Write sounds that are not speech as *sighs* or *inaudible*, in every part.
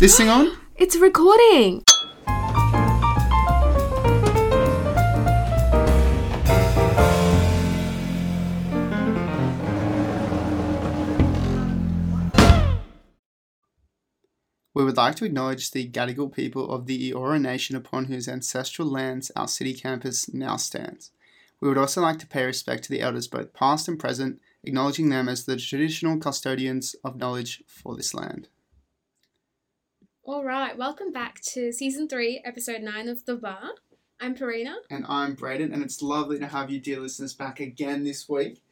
This thing on? It's recording. We would like to acknowledge the Gadigal people of the Eora Nation upon whose ancestral lands our city campus now stands. We would also like to pay respect to the elders both past and present, acknowledging them as the traditional custodians of knowledge for this land. All right, welcome back to season three, episode nine of The Bar. I'm Parinaa. And I'm Brayden, and it's lovely to have you, dear listeners, back again this week.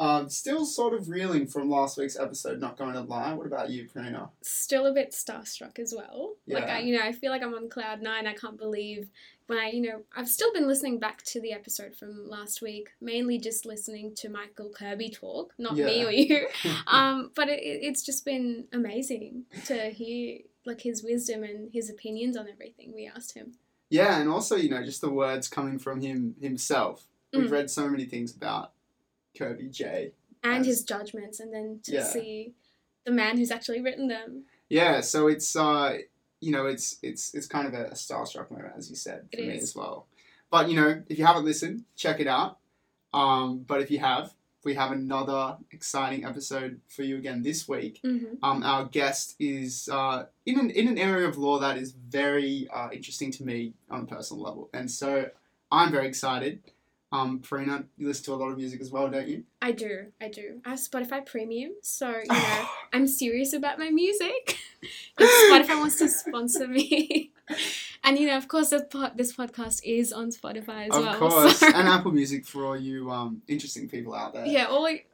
Um, still sort of reeling from last week's episode, not going to lie. What about you, Parinaa? Still a bit starstruck as well. Yeah. Like I, you know, I feel like I'm on cloud nine. I can't believe when I, you know, I've still been listening back to the episode from last week, mainly just listening to Michael Kirby talk, not me or you. *laughs* um, but it- it's just been amazing to hear like his wisdom and his opinions on everything we asked him. Yeah, and also, you know, just the words coming from him himself. We've Mm. read so many things about Kirby J. and As- his judgments, and then to Yeah. see the man who's actually written them. Yeah, so it's uh you know, it's it's it's kind of a, a starstruck moment, as you said, for It me is. as well. But you know, if you haven't listened, check it out. Um, but if you have, we have another exciting episode for you again this week. Mm-hmm. Um, our guest is uh, in an in an area of law that is very uh, interesting to me on a personal level, and so I'm very excited. Um, Parinaa, you listen to a lot of music as well, don't you? I do, I do. I have Spotify Premium, so you know *sighs* I'm serious about my music. *laughs* if Spotify wants to sponsor me, *laughs* and you know, of course, this, pod, this podcast is on Spotify as of well. Of course, so- and Apple Music for all you um, interesting people out there. yeah, all like,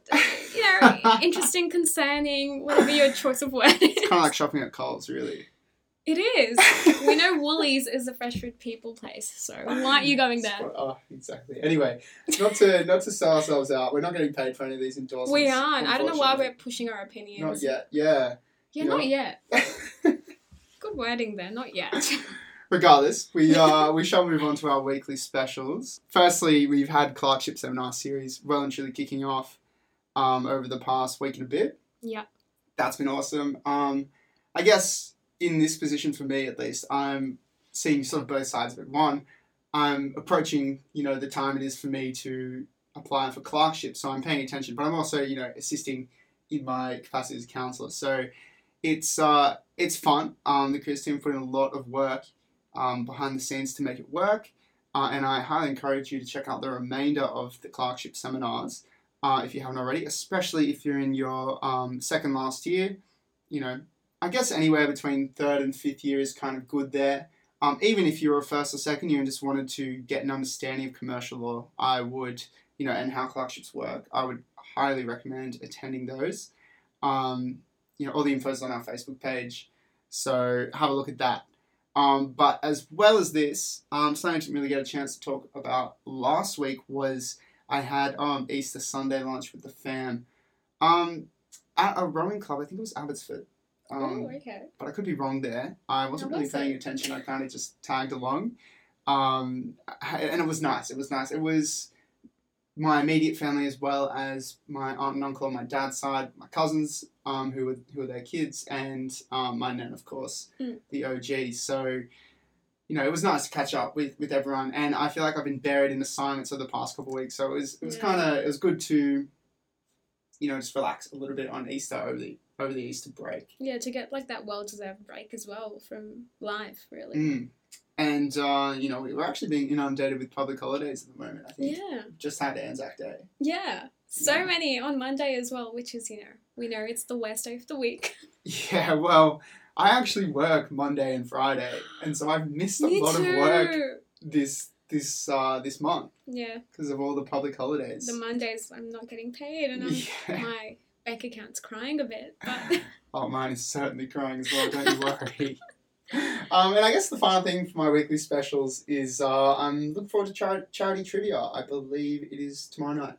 you know, interesting, concerning, whatever your choice of word is. It's kind of like shopping at Coles, really. It is. We *laughs* Woolies is a fresh food people place, so why aren't *laughs* you going there? Oh, exactly. Anyway, not to not to sell ourselves out. We're not getting paid for any of these endorsements. We aren't. I don't know why we're pushing our opinions. Not yet. Yeah. Yeah, not yet. *laughs* Good wording there, not yet. *laughs* Regardless, we uh we shall move on to our weekly specials. Firstly, we've had clerkship seminar series well and truly kicking off um over the past week and a bit. yeah. That's been awesome. Um, I guess in this position for me at least, I'm seeing sort of both sides of it. One, I'm approaching you know the time it is for me to apply for clerkship, so I'm paying attention, but I'm also you know assisting in my capacity as a counsellor. So it's uh it's fun. Um, the Chris team put in a lot of work um, behind the scenes to make it work, uh, and I highly encourage you to check out the remainder of the clerkship seminars uh, if you haven't already, especially if you're in your um, second last year. You know, I guess anywhere between third and fifth year is kind of good there. Um, even if you're a first or second year and just wanted to get an understanding of commercial law, I would, you know, and how clerkships work, I would highly recommend attending those. Um, you know, all the info is on our Facebook page, so have a look at that. Um, but as well as this, um, something I didn't really get a chance to talk about last week was I had um, Easter Sunday lunch with the fam um, at a rowing club. I think it was Abbotsford. Um, oh, okay. but I could be wrong there. I wasn't really paying it? attention. I kind of just tagged along, um, and it was nice. It was nice. It was my immediate family as well as my aunt and uncle on my dad's side, my cousins um, who were who were their kids, and um, my nan, of course, Mm. the OG. So. You know, it was nice to catch up with, with everyone, and I feel like I've been buried in assignments over the past couple of weeks. So it was it was Yeah. kind of it was good to, you know, just relax a little bit on Easter over the over the Easter break. Yeah, to get like that well-deserved break as well from life, really. Mm. And uh, you know, we're actually being inundated with public holidays at the moment. I think Yeah, just had Anzac Day. yeah. So Yeah. many on Monday as well, which is you know we know it's the worst day of the week. *laughs* Yeah, well, I actually work Monday and Friday, and so I've missed a lot too. of work this this uh, this month Yeah, because of all the public holidays. the Mondays I'm not getting paid, and I'm, *laughs* yeah. my bank account's crying a bit. But *laughs* Oh, mine is certainly crying as well. Don't you *laughs* worry. Um, and I guess the final thing for my weekly specials is uh, I'm looking forward to char- charity trivia. I believe it is tomorrow night.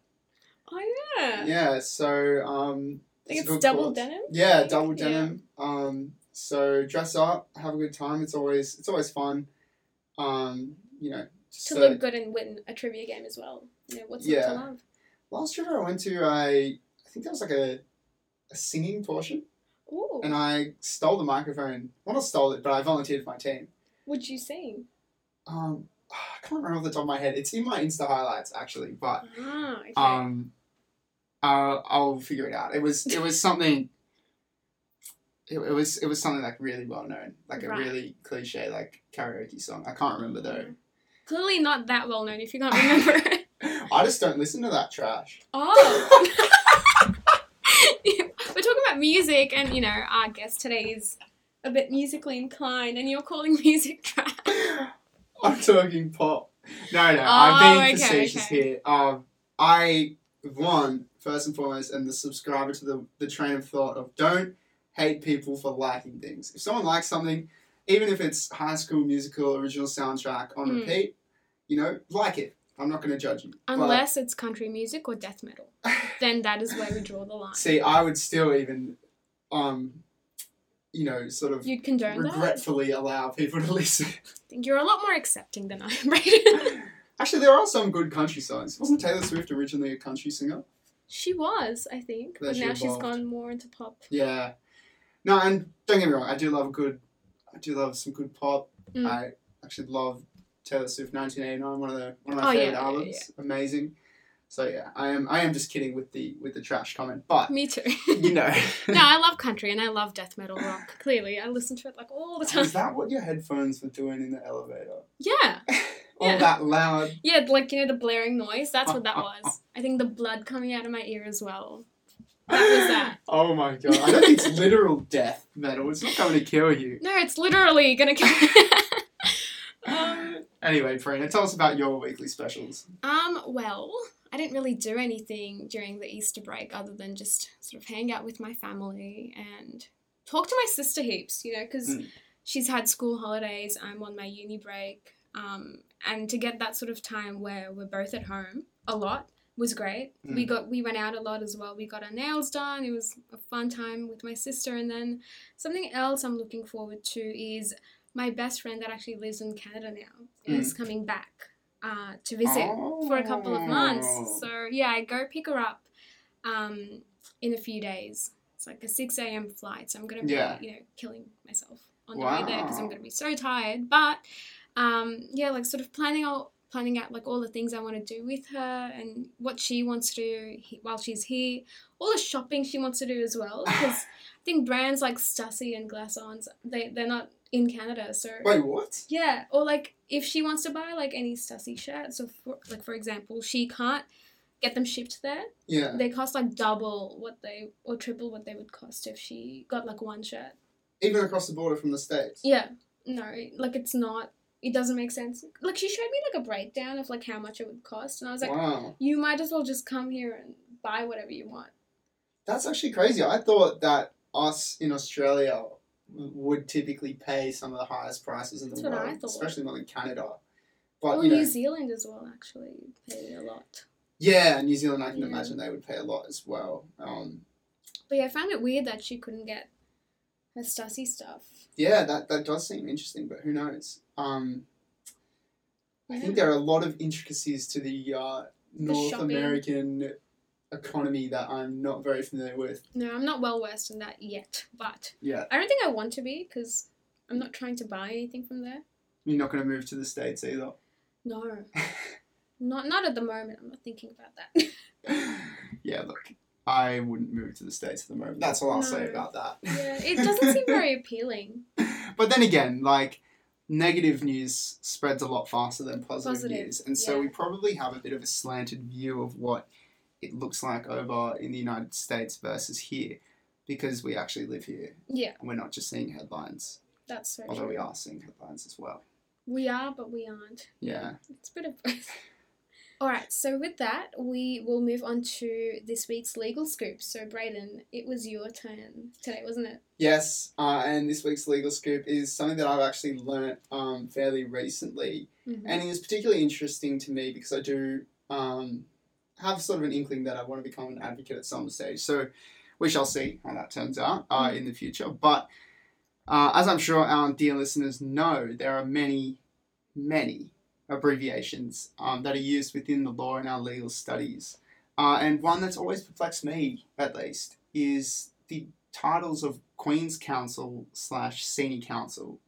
oh yeah, Yeah, so um, I think it's it's double denim. Yeah, double Yeah. denim. Um, so dress up, have a good time. It's always it's always fun. Um, you know, just To uh, look good and win a trivia game as well. You know, what's not Yeah. to love? last trip I went to, I think there was like a a singing portion. Ooh. and I stole the microphone. Well, not stole it, but I volunteered for my team. Would you sing? Um, I can't remember off the top of my head. It's in my Insta highlights actually, but Ah, okay. um, I'll, I'll figure it out. It was it was *laughs* something. It, it was it was something like really well known, like a Right. really cliche like karaoke song. I can't remember though. Clearly not that well known if you can't remember *laughs* it. I just don't listen to that trash. Oh. *laughs* We're talking about music, and you know, our guest today is a bit musically inclined, and you're calling *laughs* music trash. *laughs* I'm talking pop. No, no, Oh, I'm being okay, facetious okay. here. Um, I one first and foremost am the subscriber to the the train of thought of don't hate people for liking things. If someone likes something, even if it's High School Musical original soundtrack on Mm. repeat, you know, like it. I'm not going to judge you. But- Unless it's country music or death metal, *laughs* then that is where we draw the line. see, I would still even, um, you know, sort of You'd condone that. regretfully allow people to *laughs* listen. I think you're a lot more accepting than I am. *laughs* Actually, there are some good country songs. Wasn't Taylor Swift originally a country singer? she was, I think, Then but she now she's evolved. gone more into pop. Yeah. No, and don't get me wrong, I do love a good, I do love some good pop. Mm. I actually love Taylor Swift 1989, one of the one of my Oh, yeah, favorite yeah, albums. Amazing. So yeah, I am I am just kidding with the with the trash comment, but Me too. you know. *laughs* no, I love country and I love death metal rock. Clearly, I listen to it like all the time. Is that what your headphones were doing in the elevator? Yeah, *laughs* All Yeah. that loud. yeah, like you know the blaring noise. That's what that *laughs* was. I think the blood coming out of my ear as well. That was that. Oh my god! I don't think it's literal death metal. It's not going to kill you. No, it's literally gonna kill. Anyway, Parinaa, tell us about your weekly specials. um, well, I didn't really do anything during the Easter break other than just sort of hang out with my family and talk to my sister heaps, you know, because Mm. she's had school holidays, I'm on my uni break, um, and to get that sort of time where we're both at home a lot was great. We Mm. got we went out a lot as well. We got our nails done. It was a fun time with my sister, and then something else I'm looking forward to is my best friend that actually lives in Canada now is coming back uh, to visit for a couple of months. Oh. So yeah, I go pick her up um, in a few days. It's like a six a.m. flight, so I'm gonna be Yeah. you know killing myself on the way there because I'm gonna be so tired. But um, yeah, like sort of planning out planning out like all the things I want to do with her and what she wants to do while she's here. All the shopping she wants to do as well because *sighs* I think brands like Stussy and Glassons they they're not in Canada, so Wait, what? yeah, or like if she wants to buy like any Stussy shirts, so for, like for example, she can't get them shipped there. Yeah. They cost like double what they or triple what they would cost if she got like one shirt. Even across the border from the states. Yeah, no, like it's not. It doesn't make sense. Like she showed me like a breakdown of like how much it would cost, and I was like, wow. you might as well just come here and buy whatever you want. That's actually crazy. I thought that us in Australia would typically pay some of the highest prices in the That's I world, especially not in Canada. But Or you know, New Zealand as well, actually pay a lot. yeah, New Zealand, I can Yeah. imagine they would pay a lot as well. Um, But yeah, I found it weird that she couldn't get her Stussy stuff. yeah, that that does seem interesting, but who knows? Um, I think there are a lot of intricacies to the uh, North shopping. American economy that I'm not very familiar with. No, I'm not well versed in that yet, but Yeah, I don't think I want to be because I'm not trying to buy anything from there. you're not going to move to the states either. No, *laughs* not not at the moment. I'm not thinking about that. *laughs* yeah, look, I wouldn't move to the States at the moment. That's all I'll say about that. yeah, it doesn't seem very *laughs* appealing. but then again, like, negative news spreads a lot faster than positive, Positive, news. And so yeah. we probably have a bit of a slanted view of what it looks like over in the United States versus here because we actually live here Yeah, and we're not just seeing headlines, that's so although true. we are seeing headlines as well. We are, but we aren't. Yeah. It's a bit of both. *laughs* All right, so with that, we will move on to this week's legal scoop. So, Brayden, it was your turn today, wasn't it? Yes, uh, and this week's legal scoop is something that I've actually learnt um, fairly recently. Mhm. And it was particularly interesting to me because I do um, have sort of an inkling that I want to become an advocate at some stage. So we shall see how that turns out uh, in the future. But uh, as I'm sure our dear listeners know, there are many, many abbreviations um, that are used within the law in our legal studies. Uh, and one that's always perplexed me, at least, is the titles of Queen's Counsel slash Senior Counsel.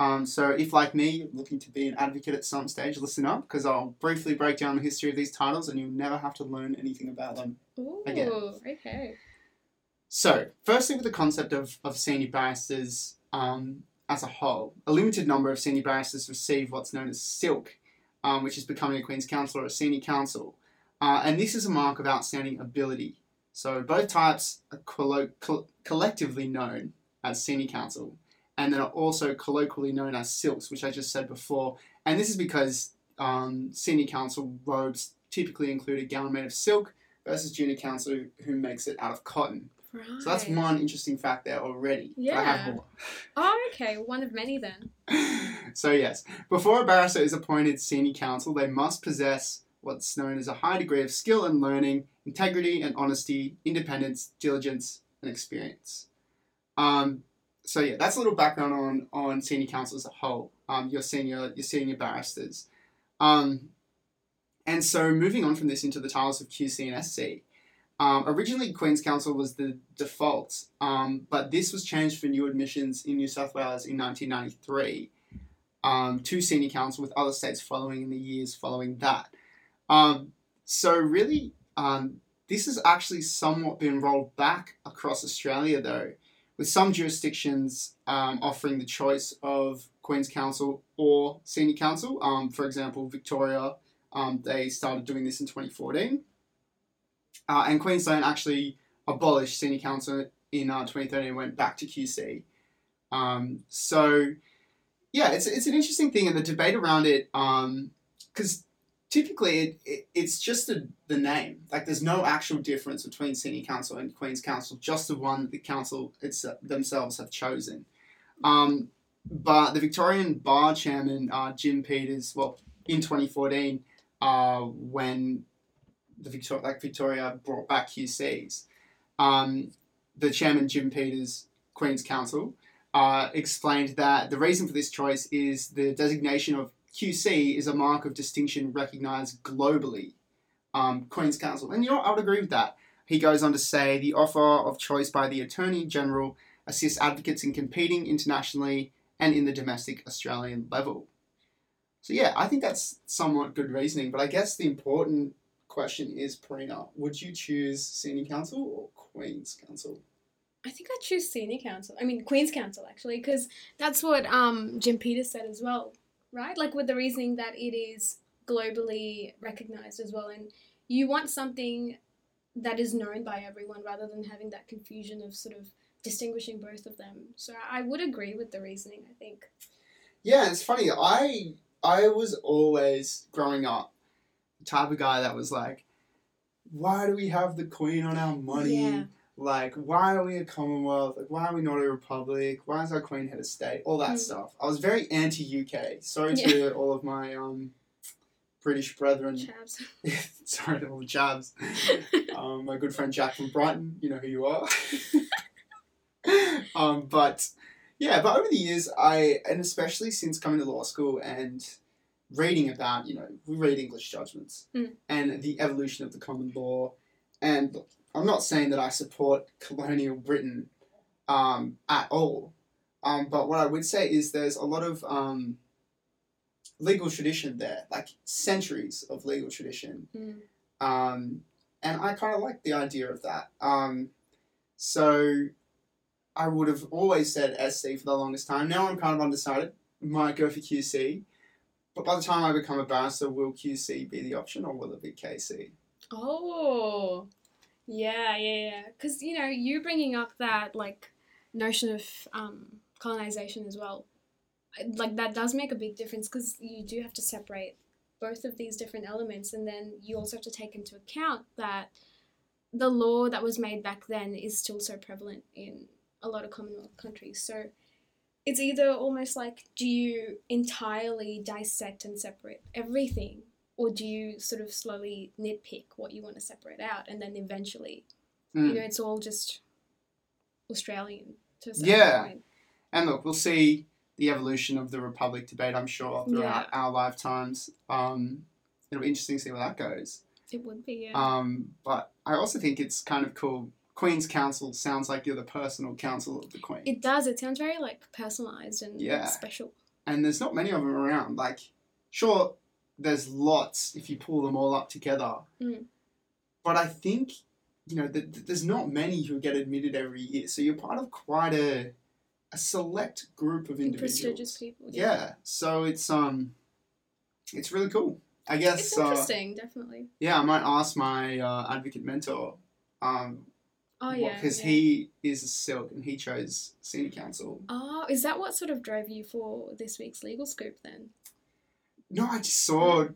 Um, so if, like me, you're looking to be an advocate at some stage, listen up because I'll briefly break down the history of these titles and you'll never have to learn anything about them. Ooh, Again. okay. So, firstly, with the concept of, of senior barristers um, as a whole, a limited number of senior barristers receive what's known as silk, um, which is becoming a Queen's Counsel or a Senior Counsel. Uh, and this is a mark of outstanding ability. So, both types are collo- col- collectively known as Senior Counsel and then are also colloquially known as silks, which I just said before. And this is because um, Senior counsel robes typically include a gown made of silk versus Junior counsel who makes it out of cotton. Right. So that's one interesting fact there already. But I have Yeah. Oh, okay. One of many then. *laughs* so yes, before a barrister is appointed senior counsel, they must possess what's known as a high degree of skill and learning, integrity and honesty, independence, diligence, and experience. Um, so yeah, that's a little background on on senior counsel as a whole. Um, your senior your senior barristers. Um, and so moving on from this into the titles of QC and SC. Um, originally, Queen's Counsel was the default, um, but this was changed for new admissions in New South Wales in 1993 um, to Senior Counsel, with other states following in the years following that. Um, so, really, this has actually somewhat been rolled back across Australia, though, with some jurisdictions um, offering the choice of Queen's Counsel or Senior Counsel. Um, for example, Victoria, um, they started doing this in 2014. Uh, and Queensland actually abolished senior counsel in uh, 2013 and went back to QC. Um, so, yeah, it's, it's an interesting thing, and the debate around it, because typically it, it, it's just the, the name. Like, there's no actual difference between senior Counsel and Queen's Counsel, just the one that the counsel it's, themselves have chosen. Um, but the Victorian Bar Chairman, uh, Jim Peters, well, in 2014, uh, when the Victoria, like Victoria brought back QCs. Um, the chairman, Jim Peters, Queen's Counsel, uh, explained that the reason for this choice is the designation of QC is a mark of distinction recognised globally. Um, Queen's Counsel, and you know I would agree with that. He goes on to say the offer of choice by the Attorney General assists advocates in competing internationally and in the domestic Australian level. So yeah, I think that's somewhat good reasoning, but I guess the important question is, Parinaa, would you choose Senior Counsel or Queen's Counsel? I think I choose senior counsel. I mean Queen's Counsel actually, because that's what um, Jim Peters said as well, right? Like with the reasoning that it is globally recognized as well, and you want something that is known by everyone rather than having that confusion of sort of distinguishing both of them. So I would agree with the reasoning. I think. Yeah, it's funny. I I was always growing up the type of guy that was like, why do we have the Queen on our money? Yeah. Like, why are we a Commonwealth? Like, why are we not a republic? Why is our Queen head of state? All that Mm. stuff. I was very anti-UK. Sorry to all of my um British brethren. *laughs* Chavs. *laughs* Sorry to all the jabs. *laughs* um, my good friend Jack from Brighton, you know who you are. um, but yeah, but over the years, I and especially since coming to law school and reading about, you know, we read English judgments Mm. and the evolution of the common law. And I'm not saying that I support colonial Britain um, at all. Um, but what I would say is there's a lot of um, legal tradition there, like centuries of legal tradition. Mm. Um, and I kind of like the idea of that. Um, so I would have always said SC for the longest time. Now I'm kind of undecided. Might go for QC. But by the time I become a barrister, will QC be the option or will it be KC? Oh, yeah, yeah, yeah. Because you know, you bringing up that like notion of um, colonization as well, like that does make a big difference because you do have to separate both of these different elements, and then you also have to take into account that the law that was made back then is still so prevalent in a lot of Commonwealth countries. So it's either almost like do you entirely dissect and separate everything or do you sort of slowly nitpick what you want to separate out and then eventually Mm. you know it's all just australian to Yeah. point And look, we'll see the evolution of the Republic debate, I'm sure, throughout Yeah. our lifetimes. Um, it'll be interesting to see where that goes. it would be yeah Um, but I also think it's kind of cool. Queen's Counsel sounds like you're the personal counsel of the Queen. It does. It sounds very like personalized and Yeah. special. and there's not many of them around. Like, sure, there's lots if you pull them all up together. Mm. But I think, you know, th- th- there's not many who get admitted every year. So you're part of quite a, a select group of individuals. Prestigious people. Yeah. So it's um, it's really cool. I guess. It's uh, interesting, definitely. yeah, I might ask my uh, advocate mentor. Um, Oh yeah. because yeah. he is a silk and he chose senior counsel. Oh, is that what sort of drove you for this week's legal scoop then? No, I just saw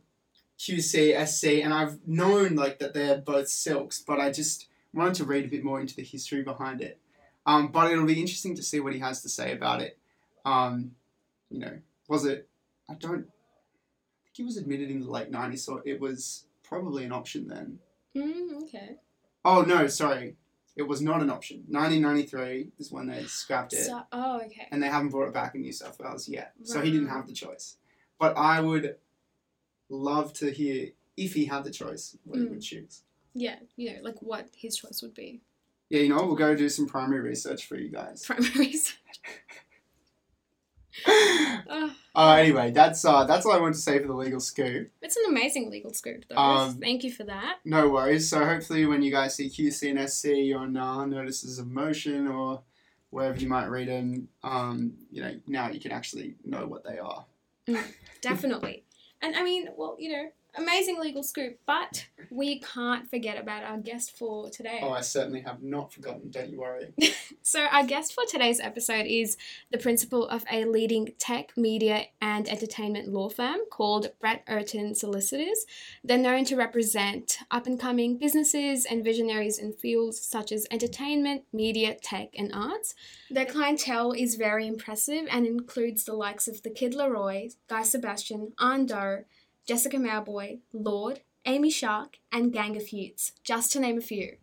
QC, SC, and I've known like that they're both silks, but I just wanted to read a bit more into the history behind it. Um, but it'll be interesting to see what he has to say about it. Um, you know, was it? I don't. I think he was admitted in the late '90s, so it was probably an option then. Mm, okay. Oh no, sorry, it was not an option. 1993 is when they scrapped it. So, oh, okay. and they haven't brought it back in New South Wales yet. So he didn't have the choice. But I would love to hear if he had the choice what he Mm. would choose. Yeah, you know, like what his choice would be. Yeah, you know, we'll go do some primary research for you guys. Primary *laughs* research. Oh, *laughs* uh, anyway, that's uh, that's all I wanted to say for the legal scoop. it's an amazing legal scoop, though. Um, Thank you for that. No worries. So hopefully, when you guys see QC and SC on uh, notices of motion or wherever you might read them, um, you know, now you can actually know what they are. *laughs* Definitely. And I mean, well, you know, amazing legal scoop, but we can't forget about our guest for today. Oh, I certainly have not forgotten. Don't you worry. *laughs* So, our guest for today's episode is the principal of a leading tech, media, and entertainment law firm called Brett Oaten Solicitors. They're known to represent up and coming businesses and visionaries in fields such as entertainment, media, tech, and arts. Their clientele is very impressive and includes the likes of the Kid Laroi, Guy Sebastian, Anh Do, Jessica Mauboy, Lorde, Amy Shark, and Gang of Youths, just to name a few.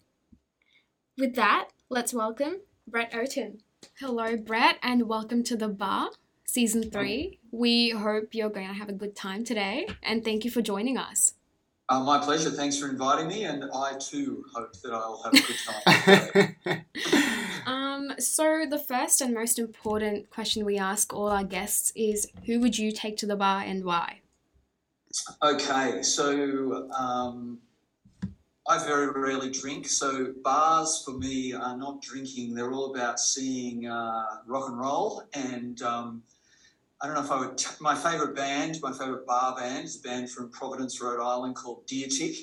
With that, let's welcome Brett Oaten. Hello, Brett, and welcome to the bar, season three. We hope you're going to have a good time today, and thank you for joining us. Uh, my pleasure. Thanks for inviting me, and I too hope that I'll have a good time. *laughs* Um, so the first and most important question we ask all our guests is, who would you take to the bar and why? Okay, so um, I very rarely drink, so bars for me are not drinking. They're all about seeing uh, rock and roll, and um, I don't know if I would. T- my favourite band, my favourite bar band, is a band from Providence, Rhode Island called Deer Tick.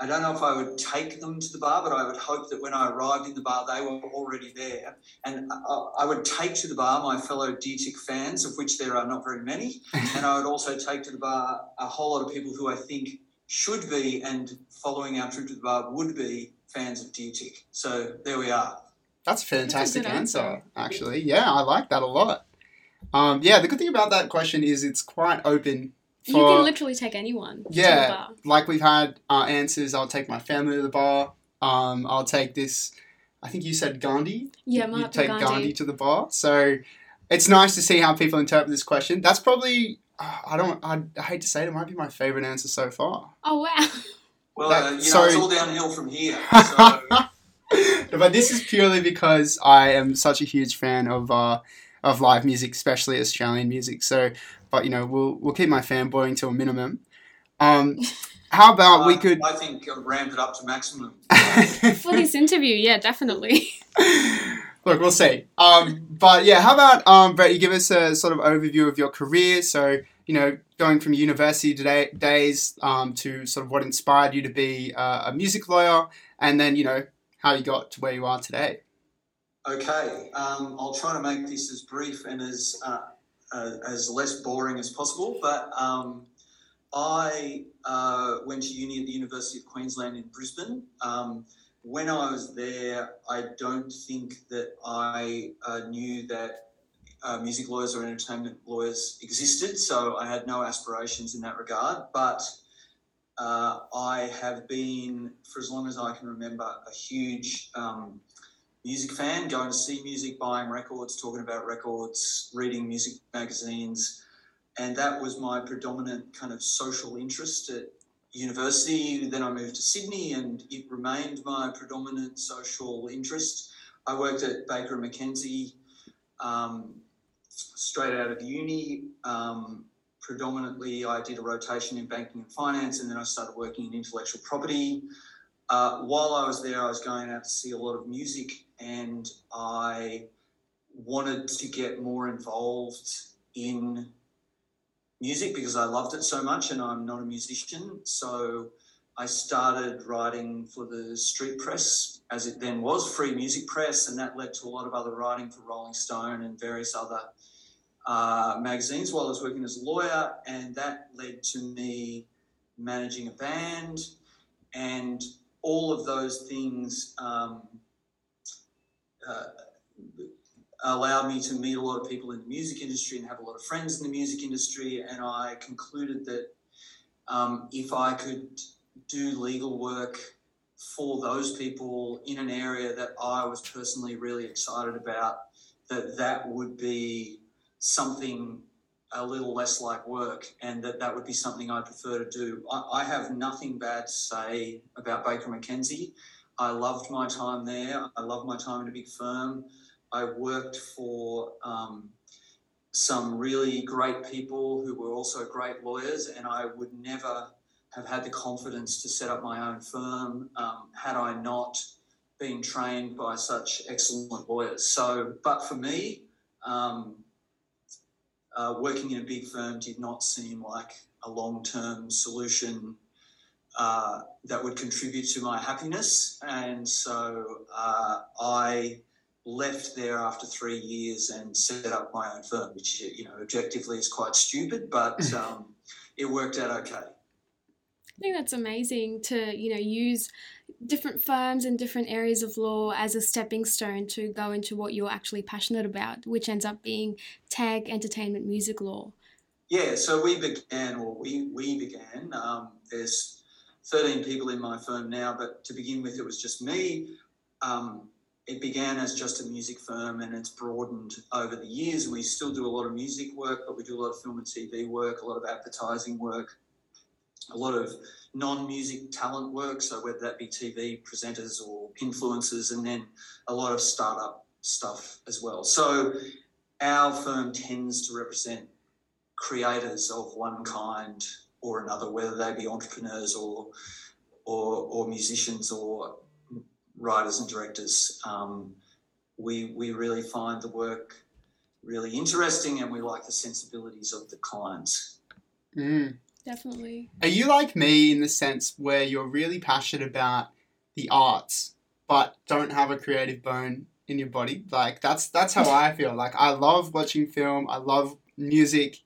I don't know if I would take them to the bar, but I would hope that when I arrived in the bar, they were already there. And I, I would take to the bar my fellow Deer Tick fans, of which there are not very many. *laughs* and I would also take to the bar a whole lot of people who I think should be, and following our trip to the bar, would be fans of Deer Tick. So there we are. That's a fantastic good answer, answer. actually. Yeah, I like that a lot. Um, yeah, the good thing about that question is it's quite open. You can literally take anyone to the yeah, bar. like we've had uh, answers. I'll take my family to the bar. Um, I'll take this. I think you said Gandhi. Yeah, you take Gandhi. Gandhi to the bar. So it's nice to see how people interpret this question. That's probably. uh, I don't. I, I hate to say it. It might be my favorite answer so far. Oh wow! *laughs* Well, That- uh, you know, sorry. it's all downhill from here. *laughs* So but this is purely because I am such a huge fan of uh, of live music, especially Australian music. So, but you know, we'll we'll keep my fanboying to a minimum. Um, how about we could? I think I've ramped it up to maximum. *laughs* For this interview, yeah, definitely. *laughs* Look, we'll see. Um, but yeah, how about um, Brett? You give us a sort of overview of your career. So you know, going from university today, days um, to sort of what inspired you to be uh, a music lawyer, and then you know how you got to where you are today. Okay, um, I'll try to make this as brief and as uh, uh, as less boring as possible. But um, I uh, went to uni at the University of Queensland in Brisbane. Um, when I was there, I don't think that I uh, knew that uh, music lawyers or entertainment lawyers existed, so I had no aspirations in that regard. But uh, I have been, for as long as I can remember, a huge um, music fan, going to see music, buying records, talking about records, reading music magazines. And that was my predominant kind of social interest at university. Then I moved to Sydney, and it remained my predominant social interest. I worked at Baker and McKenzie um, straight out of uni. Um, predominantly, I did a rotation in banking and finance, and then I started working in intellectual property. Uh, while I was there, I was going out to see a lot of music, and I wanted to get more involved in music because I loved it so much, and I'm not a musician. So I started writing for the Street Press, as it then was, Free Music Press, and that led to a lot of other writing for Rolling Stone and various other uh, magazines while I was working as a lawyer, and that led to me managing a band, and all of those things um, uh, allowed me to meet a lot of people in the music industry and have a lot of friends in the music industry. And I concluded that um, if I could do legal work for those people in an area that I was personally really excited about, that that would be something a little less like work and that that would be something I prefer to do. I, I have nothing bad to say about Baker McKenzie. I loved my time there. I loved my time in a big firm. I worked for um, some really great people who were also great lawyers, and I would never have had the confidence to set up my own firm um, had I not been trained by such excellent lawyers. So, but for me, um, uh, working in a big firm did not seem like a long term solution uh, that would contribute to my happiness. And so uh, I left there after three years and set up my own firm, which, you know, objectively is quite stupid, but *laughs* um, it worked out okay. I think that's amazing to, you know, use different firms and different areas of law as a stepping stone to go into what you're actually passionate about, which ends up being tag, entertainment, music law. Yeah, so we began, or we, we began, um, there's 13 people in my firm now, but to begin with, it was just me. Um, it began as just a music firm and it's broadened over the years. We still do a lot of music work, but we do a lot of film and TV work, a lot of advertising work, a lot of non-music talent work, so whether that be TV presenters or influencers, and then a lot of startup stuff as well. So our firm tends to represent creators of one kind or another, whether they be entrepreneurs or or, or musicians or writers and directors. Um, we we really find the work really interesting, and we like the sensibilities of the clients. Mm. Definitely. Are you like me in the sense where you're really passionate about the arts, but don't have a creative bone in your body? Like that's that's how I feel. Like I love watching film, I love music,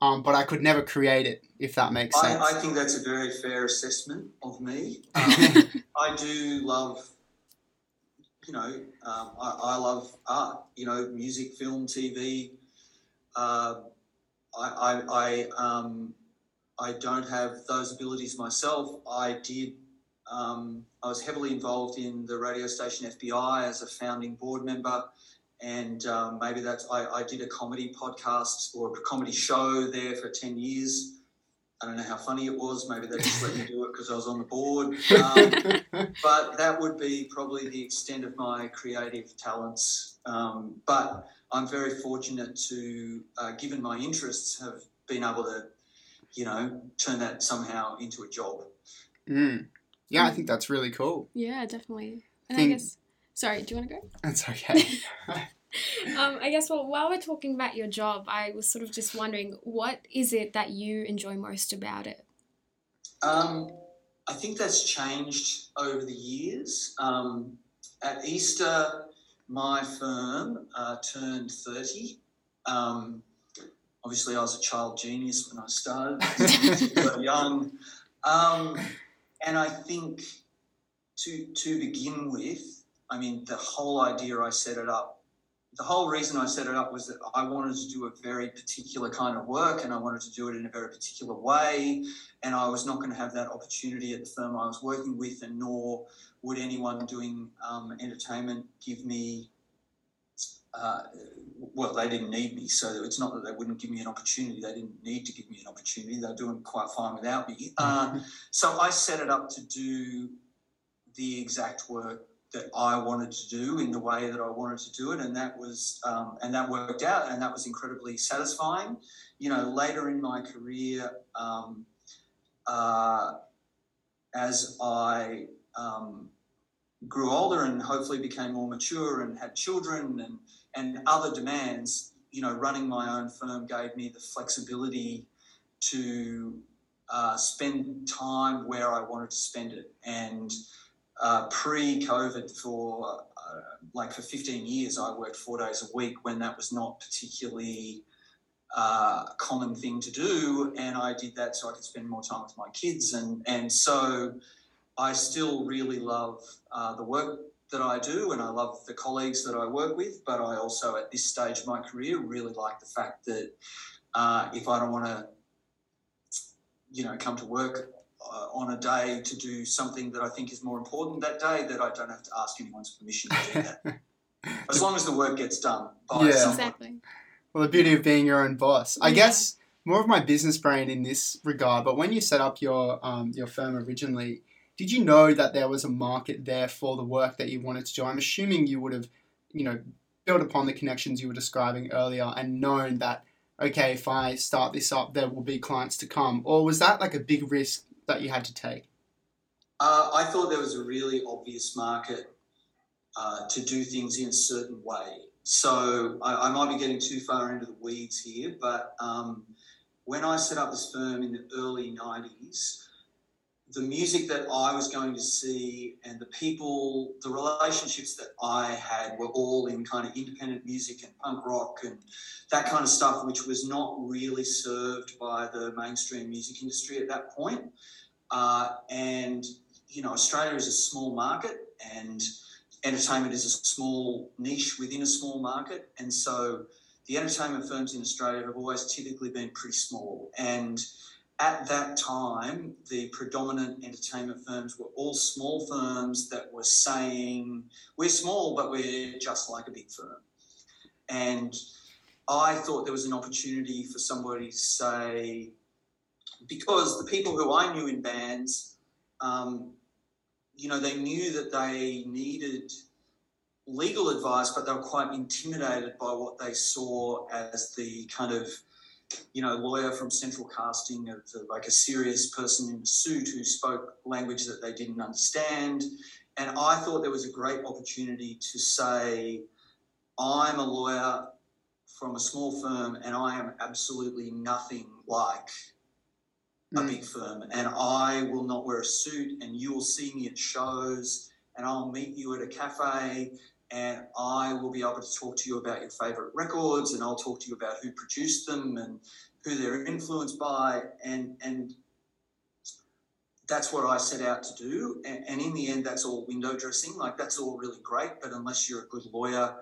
um, but I could never create it. If that makes sense. I, I think that's a very fair assessment of me. *laughs* Um, I do love, you know, um, I, I love art. You know, music, film, TV. Uh, I, I, I um, I don't have those abilities myself. I did. Um, I was heavily involved in the radio station FBI as a founding board member, and um, maybe that's. I, I did a comedy podcast or a comedy show there for ten years. I don't know how funny it was. Maybe they just let me do it because I was on the board. Um, *laughs* but that would be probably the extent of my creative talents. Um, but I'm very fortunate to, uh, given my interests, have been able to you know, turn that somehow into a job. Mm. Yeah, I think that's really cool. Yeah, definitely. And Think- I guess, sorry, do you want to go? That's okay. *laughs* *laughs* um, I guess, well, while we're talking about your job, I was sort of just wondering what is it that you enjoy most about it? Um, I think that's changed over the years. Um, at Easter, my firm uh, turned 30. Um, obviously, I was a child genius when I started, *laughs* so young. Um, and I think to, to begin with, I mean, the whole idea I set it up the whole reason I set it up was that I wanted to do a very particular kind of work and I wanted to do it in a very particular way. And I was not going to have that opportunity at the firm I was working with, and nor would anyone doing um, entertainment give me uh, well, they didn't need me, so it's not that they wouldn't give me an opportunity. They didn't need to give me an opportunity. They're doing quite fine without me. Uh, so I set it up to do the exact work that I wanted to do in the way that I wanted to do it, and that was um, and that worked out, and that was incredibly satisfying. You know, later in my career, um, uh, as I um, grew older and hopefully became more mature and had children and and other demands, you know, running my own firm gave me the flexibility to uh, spend time where I wanted to spend it. And uh, pre-COVID, for uh, like for 15 years, I worked four days a week when that was not particularly uh, a common thing to do, and I did that so I could spend more time with my kids. And and so I still really love uh, the work that I do, and I love the colleagues that I work with. But I also, at this stage of my career, really like the fact that uh, if I don't want to, you know, come to work uh, on a day to do something that I think is more important that day, that I don't have to ask anyone's permission to do that. *laughs* as long as the work gets done by Yeah. someone. Exactly. Well, the beauty of being your own boss. I Yeah. guess more of my business brain in this regard. But when you set up your um, your firm originally, did you know that there was a market there for the work that you wanted to do? I'm assuming you would have, you know, built upon the connections you were describing earlier and known that okay, if I start this up, there will be clients to come. Or was that like a big risk that you had to take? Uh, I thought there was a really obvious market uh, to do things in a certain way. So I, I might be getting too far into the weeds here, but um, when I set up this firm in the early 90s, the music that I was going to see and the people, the relationships that I had were all in kind of independent music and punk rock and that kind of stuff, which was not really served by the mainstream music industry at that point. Uh, and you know, Australia is a small market, and entertainment is a small niche within a small market, and so the entertainment firms in Australia have always typically been pretty small. And at that time, the predominant entertainment firms were all small firms that were saying, "We're small, but we're just like a big firm." And I thought there was an opportunity for somebody to say, because the people who I knew in bands, um, you know, they knew that they needed legal advice, but they were quite intimidated by what they saw as the kind of, you know, lawyer from central casting of the, like a serious person in a suit who spoke language that they didn't understand. And I thought there was a great opportunity to say, I'm a lawyer from a small firm and I am absolutely nothing like a Mm. big firm and I will not wear a suit and you will see me at shows and I'll meet you at a cafe and I will be able to talk to you about your favorite records and I'll talk to you about who produced them and who they're influenced by and and that's what I set out to do. And, and in the end that's all window dressing. Like that's all really great but unless you're a good lawyer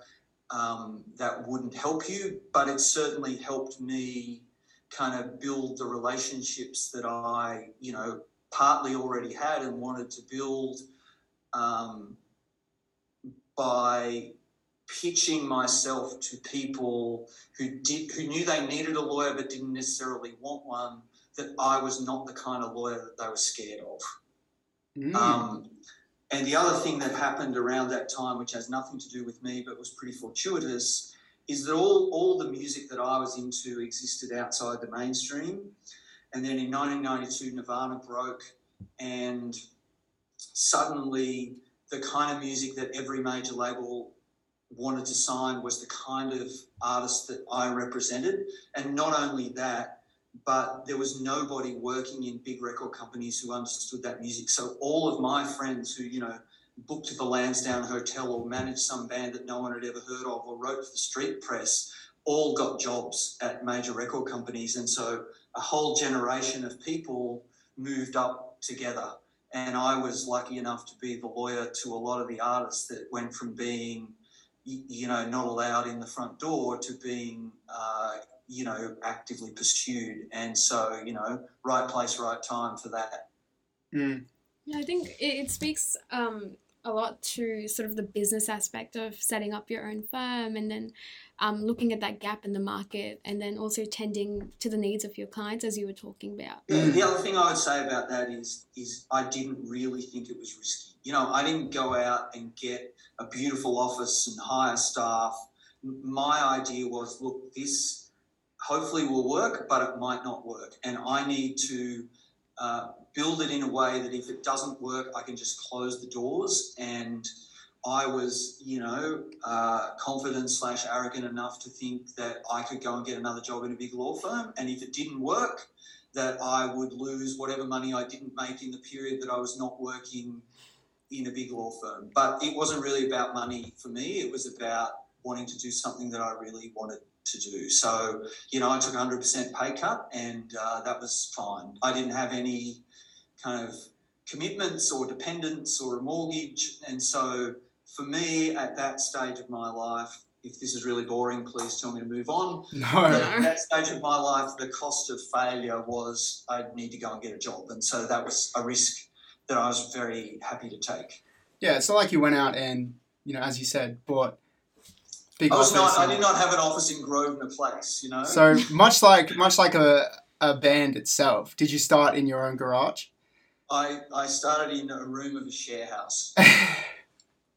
um, that wouldn't help you. But it certainly helped me kind of build the relationships that I, you know, partly already had and wanted to build um, by pitching myself to people who did who knew they needed a lawyer but didn't necessarily want one. That I was not the kind of lawyer that they were scared of. Mm. Um, and the other thing that happened around that time, which has nothing to do with me but was pretty fortuitous, is that all, all the music that I was into existed outside the mainstream. And then in 1992, Nirvana broke, and suddenly the kind of music that every major label wanted to sign was the kind of artist that I represented. And not only that, but there was nobody working in big record companies who understood that music. So all of my friends who, you know, booked the Lansdowne Hotel or managed some band that no one had ever heard of or wrote for the street press all got jobs at major record companies. And so a whole generation of people moved up together. And I was lucky enough to be the lawyer to a lot of the artists that went from being, you know, not allowed in the front door to being, uh, you know, actively pursued. And so, you know, right place, right time for that. Mm. Yeah, I think it, it speaks um, a lot to sort of the business aspect of setting up your own firm and then um, looking at that gap in the market and then also tending to the needs of your clients as you were talking about. *clears throat* The other thing I would say about that is is I didn't really think it was risky. You know, I didn't go out and get a beautiful office and hire staff. My idea was, look, this hopefully will work, but it might not work, and I need to uh, build it in a way that if it doesn't work, I can just close the doors and I was, you know, uh, confident slash arrogant enough to think that I could go and get another job in a big law firm, and if it didn't work, that I would lose whatever money I didn't make in the period that I was not working in a big law firm. But it wasn't really about money for me. It was about wanting to do something that I really wanted to do. So, you know, I took a 100% pay cut and uh, that was fine. I didn't have any kind of commitments or dependents or a mortgage. And so, for me, at that stage of my life, if this is really boring, please tell me to move on. *laughs* No. At that stage of my life, the cost of failure was I'd need to go and get a job. And so that was a risk that I was very happy to take. Yeah, it's not like you went out and, you know, as you said, bought big I was not. I did not have an office in Grosvenor Place. You know. So much like much like a, a band itself, did you start in your own garage? I I started in a room of a share house. *laughs*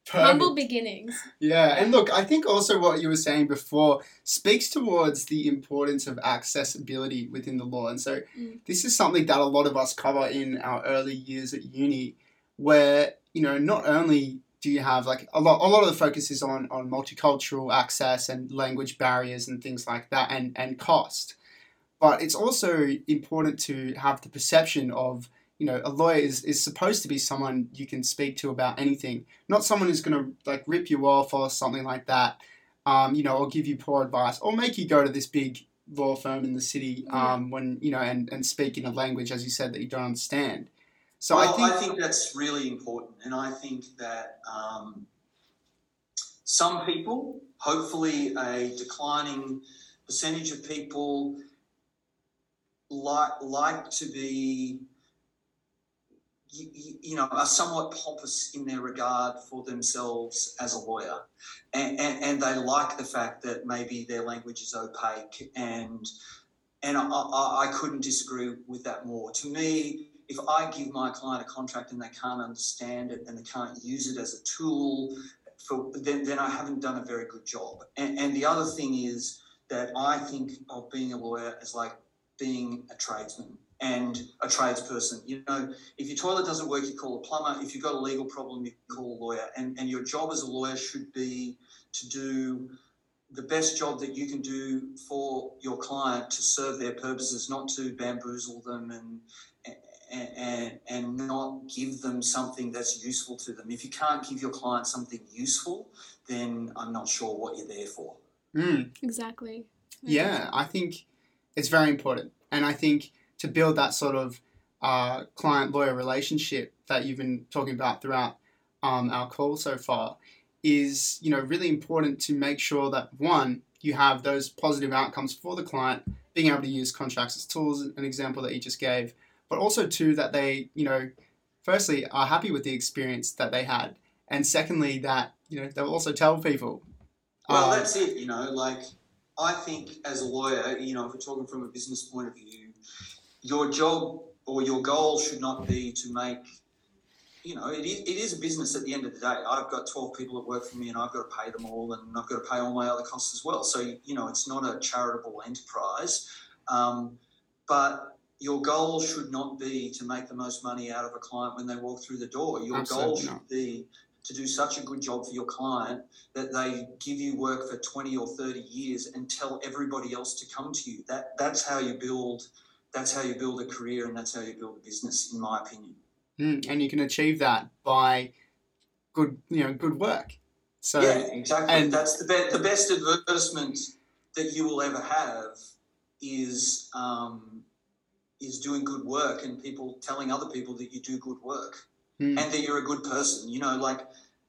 Humble beginnings. Yeah, and look, I think also what you were saying before speaks towards the importance of accessibility within the law. And so Mm. this is something that a lot of us cover in our early years at uni, where, you know, not only do you have like a lot a lot of the focus is on, on multicultural access and language barriers and things like that and, and cost. But it's also important to have the perception of you know, a lawyer is, is supposed to be someone you can speak to about anything, not someone who's going to like rip you off or something like that, um, you know, or give you poor advice or make you go to this big law firm in the city um, when, you know, and, and speak in a language, as you said, that you don't understand. So well, I think, that's really important, and I think that um, some people, hopefully, a declining percentage of people, like like to be you, know, are somewhat pompous in their regard for themselves as a lawyer. And, and, and they like the fact that maybe their language is opaque. And, and I, I, I couldn't disagree with that more. To me, if I give my client a contract and they can't understand it and they can't use it as a tool, for, then, then I haven't done a very good job. And, and the other thing is that I think of being a lawyer as like being a tradesman and a tradesperson. You know, if your toilet doesn't work, you call a plumber. If you've got a legal problem, you call a lawyer. And, and your job as a lawyer should be to do the best job that you can do for your client to serve their purposes, not to bamboozle them and and, and not give them something that's useful to them. If you can't give your client something useful, then I'm not sure what you're there for. mm, Exactly. yeah, I think it's very important. And I think to build that sort of uh, client lawyer relationship that you've been talking about throughout um, our call so far is you know really important to make sure that one you have those positive outcomes for the client being able to use contracts as tools an example that you just gave but also two that they you know firstly are happy with the experience that they had and secondly that you know they'll also tell people Well, um, that's it. You know, like I think as a lawyer, you know, if we're talking from a business point of view, your job or your goal should not be to make. You know, it is, it is a business at the end of the day. I've got 12 people that work for me and I've got to pay them all and I've got to pay all my other costs as well. So, you know, it's not a charitable enterprise. Um, but your goal should not be to make the most money out of a client when they walk through the door. Your goal should not. be to do such a good job for your client that they give you work for 20 or 30 years and tell everybody else to come to you. That that's how you build that's how you build a career and that's how you build a business in my opinion. Mm, and you can achieve that by good, you know, good work. So yeah, exactly. and- that's the be- the best advertisement that you will ever have is um, is doing good work and people telling other people that you do good work mm, and that you're a good person. You know, like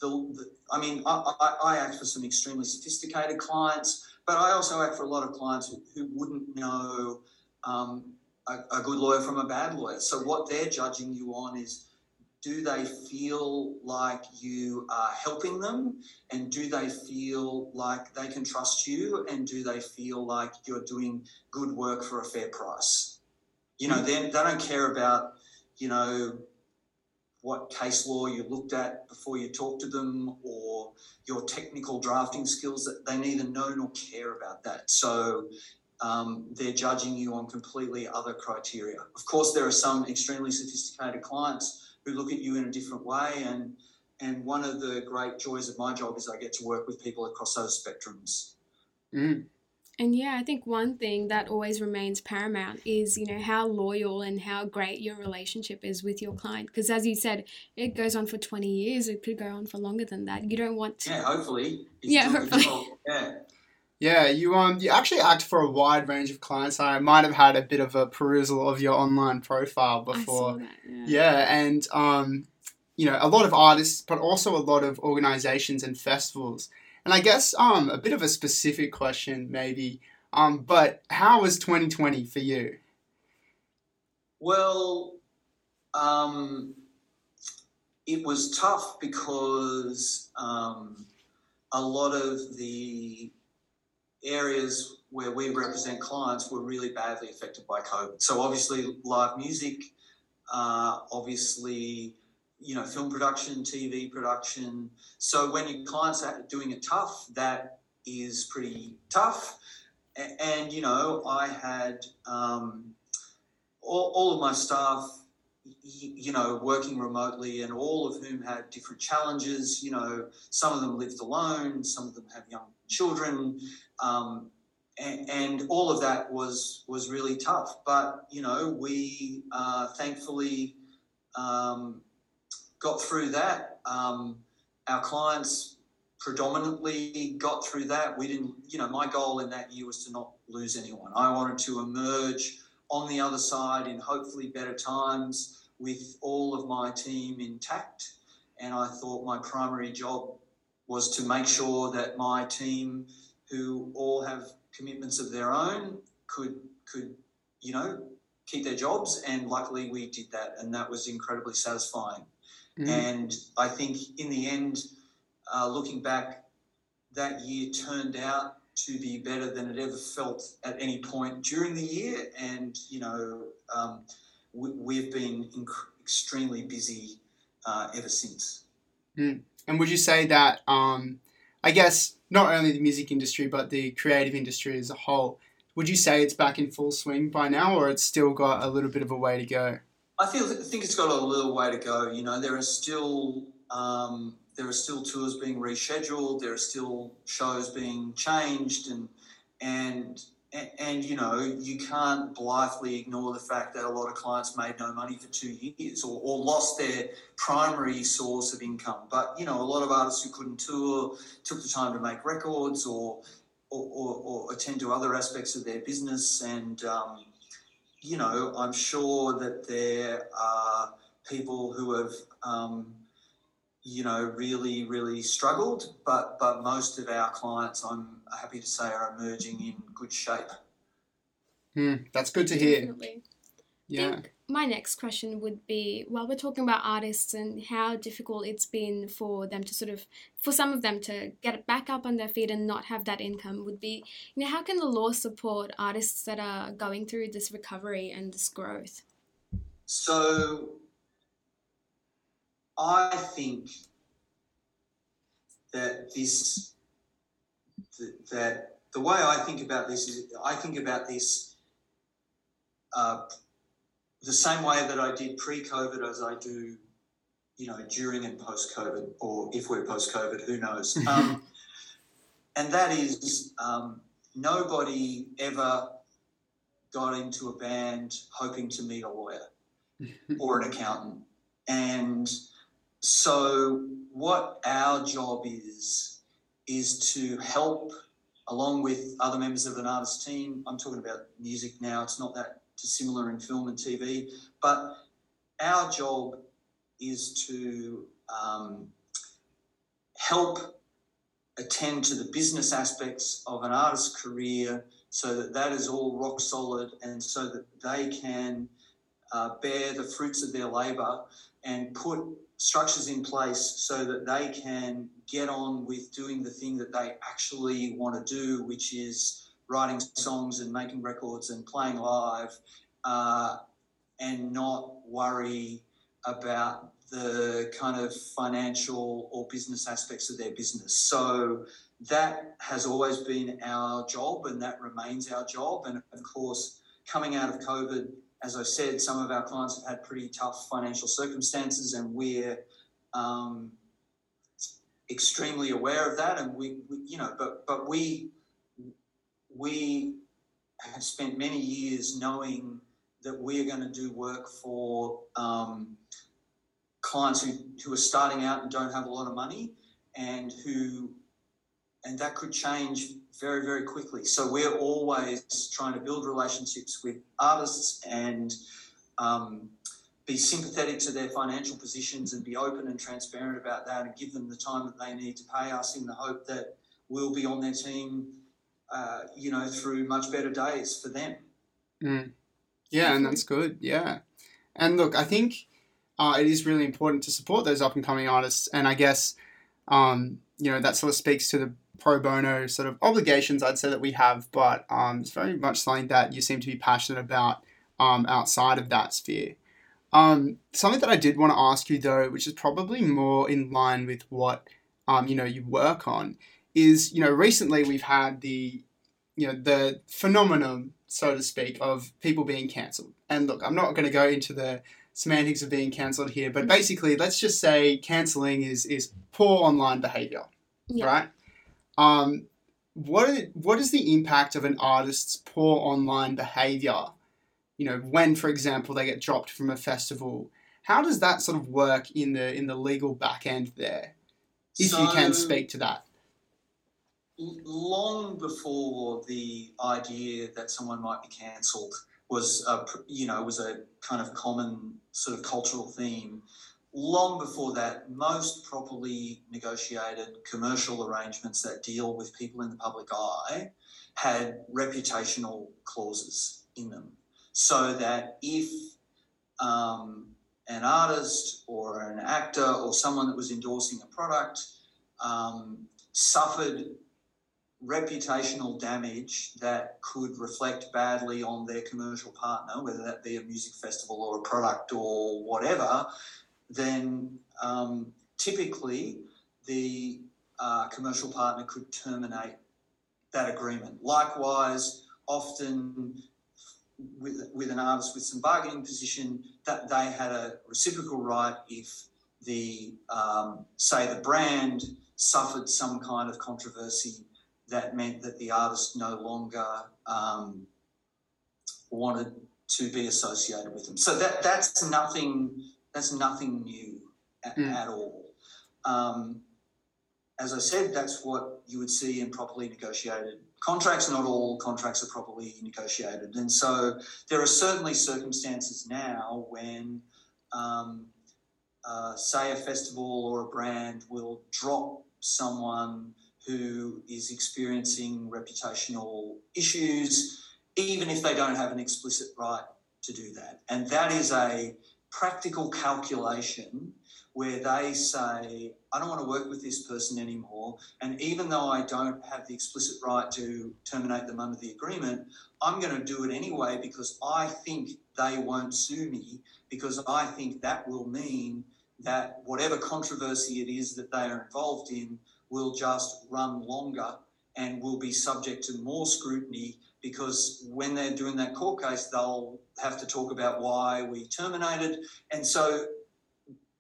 the, the I mean, I, I, I act for some extremely sophisticated clients, but I also act for a lot of clients who, who wouldn't know um, a, a good lawyer from a bad lawyer. So what they're judging you on is do they feel like you are helping them? And do they feel like they can trust you? And do they feel like you're doing good work for a fair price? You know they, they don't care about you know what case law you looked at before you talk to them or your technical drafting skills. That they neither know nor care about that. So um, they're judging you on completely other criteria of course there are some extremely sophisticated clients who look at you in a different way. And and one of the great joys of my job is I get to work with people across those spectrums. Mm. And yeah, I think one thing that always remains paramount is, you know, how loyal and how great your relationship is with your client. Because as you said, it goes on for 20 years. It could go on for longer than that. You don't want to. Yeah, hopefully. Yeah, hopefully. Yeah. Yeah, you um you actually act for a wide range of clients. I might have had a bit of a perusal of your online profile I saw before. that, yeah. Yeah, and um, you know, a lot of artists, but also a lot of organizations and festivals. And I guess um, a bit of a specific question, maybe. Um, but how was 2020 for you? Well, um, it was tough because um, a lot of the areas where we represent clients were really badly affected by COVID. So obviously, live music, uh, obviously, you know, film production, TV production. So when your clients are doing it tough, that is pretty tough. A- And, you know, I had um, all, all of my staff, you know, working remotely and all of whom had different challenges. You know, some of them lived alone, some of them have young children. Um, and, and all of that was was really tough. But you know, we uh, thankfully um, got through that. Um, our clients predominantly got through that. We didn't, you know, my goal in that year was to not lose anyone. I wanted to emerge on the other side in hopefully better times with all of my team intact. And I thought my primary job was to make sure that my team, who all have commitments of their own, could could you know keep their jobs. And luckily, we did that, and that was incredibly satisfying. Mm. And I think in the end, uh, looking back, that year turned out to be better than it ever felt at any point during the year. And, you know, um, we, we've been inc- extremely busy uh, ever since. And would you say that, um, I guess, not only the music industry, but the creative industry as a whole, would you say it's back in full swing by now, or it's still got a little bit of a way to go? I feel I think it's got a little way to go. You know, there are still um, there are still tours being rescheduled. There are still shows being changed, and and and, you know you can't blithely ignore the fact that a lot of clients made no money for two years or, or lost their primary source of income. But you know, a lot of artists who couldn't tour took the time to make records or or, or, or attend to other aspects of their business and. Um, you know, I'm sure that there are people who have, um, you know, really, really struggled, but but most of our clients, I'm happy to say, are emerging in good shape. Hmm, that's good to hear. Definitely. Yeah. think my next question would be while we're talking about artists and how difficult it's been for them to sort of for some of them to get back up on their feet and not have that income would be you know how can the law support artists that are going through this recovery and this growth So I think that this th- that the way I think about this is I think about this uh, the same way that I did pre-COVID as I do, you know, during and post-COVID, or if we're post-COVID, who knows? *laughs* Um, and that is um, nobody ever got into a band hoping to meet a lawyer *laughs* or an accountant. And so, what our job is, is to help, along with other members of an artist team. I'm talking about music now, it's not that dissimilar in film and TV, but our job is to um, help attend to the business aspects of an artist's career so that that is all rock solid and so that they can uh, bear the fruits of their labour and put structures in place so that they can get on with doing the thing that they actually want to do, which is writing songs and making records and playing live, uh, and not worry about the kind of financial or business aspects of their business. So that has always been our job and that remains our job. And of course, coming out of COVID, as I said, some of our clients have had pretty tough financial circumstances, and we're um, extremely aware of that. And we, we, you know, but but we we have spent many years knowing that we're going to do work for um, clients who, who are starting out and don't have a lot of money and who and that could change very very quickly. So we're always trying to build relationships with artists and um, be sympathetic to their financial positions and be open and transparent about that and give them the time that they need to pay us in the hope that we'll be on their team uh, you know through much better days for them. Mm. yeah and that's good. Yeah. And look i think uh, it is really important to support those up and coming artists. And i guess um, you know that sort of speaks to the pro bono sort of obligations I'd say that we have, but um, it's very much something that you seem to be passionate about um, outside of that sphere. Um, something that I did want to ask you though, which is probably more in line with what um, you know you work on, is you know recently we've had the you know the phenomenon, so to speak, of people being cancelled. And look, I'm not going to go into the semantics of being cancelled here, but basically, let's just say cancelling is is poor online behavior, yeah. right? Um, what what is the impact of an artist's poor online behavior? You know, when, for example, they get dropped from a festival, how does that sort of work in the in the legal back end there? If so, you can speak to that. Long before the idea that someone might be cancelled was a you know was a kind of common sort of cultural theme long before that, most properly negotiated commercial arrangements that deal with people in the public eye had reputational clauses in them. So that if um, an artist or an actor or someone that was endorsing a product um, suffered reputational damage that could reflect badly on their commercial partner, whether that be a music festival or a product or whatever, then um, typically the uh, commercial partner could terminate that agreement. Likewise, often with, with an artist with some bargaining position, that they had a reciprocal right if the um, say the brand suffered some kind of controversy that meant that the artist no longer um, wanted to be associated with them. So that that's nothing that's nothing new at, mm. at all. Um, as I said, that's what you would see in properly negotiated contracts. Not all contracts are properly negotiated. And so there are certainly circumstances now when, um, uh, say, a festival or a brand will drop someone who is experiencing reputational issues, even if they don't have an explicit right to do that. And that is a practical calculation where they say, I don't want to work with this person anymore. And even though I don't have the explicit right to terminate them under the agreement, I'm going to do it anyway because I think they won't sue me because I think that will mean that whatever controversy it is that they are involved in will just run longer and will be subject to more scrutiny because when they're doing that court case, they'll have to talk about why we terminated. And so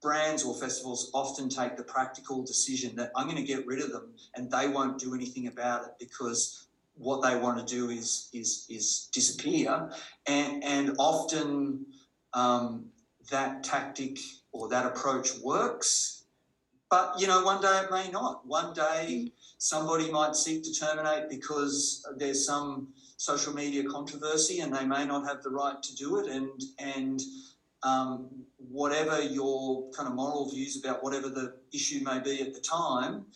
brands or festivals often take the practical decision that I'm going to get rid of them and they won't do anything about it because what they want to do is is is disappear. And and often um, that tactic or that approach works but you know one day it may not. One day somebody might seek to terminate because there's some social media controversy, and they may not have the right to do it. And and um, whatever your kind of moral views about whatever the issue may be at the time,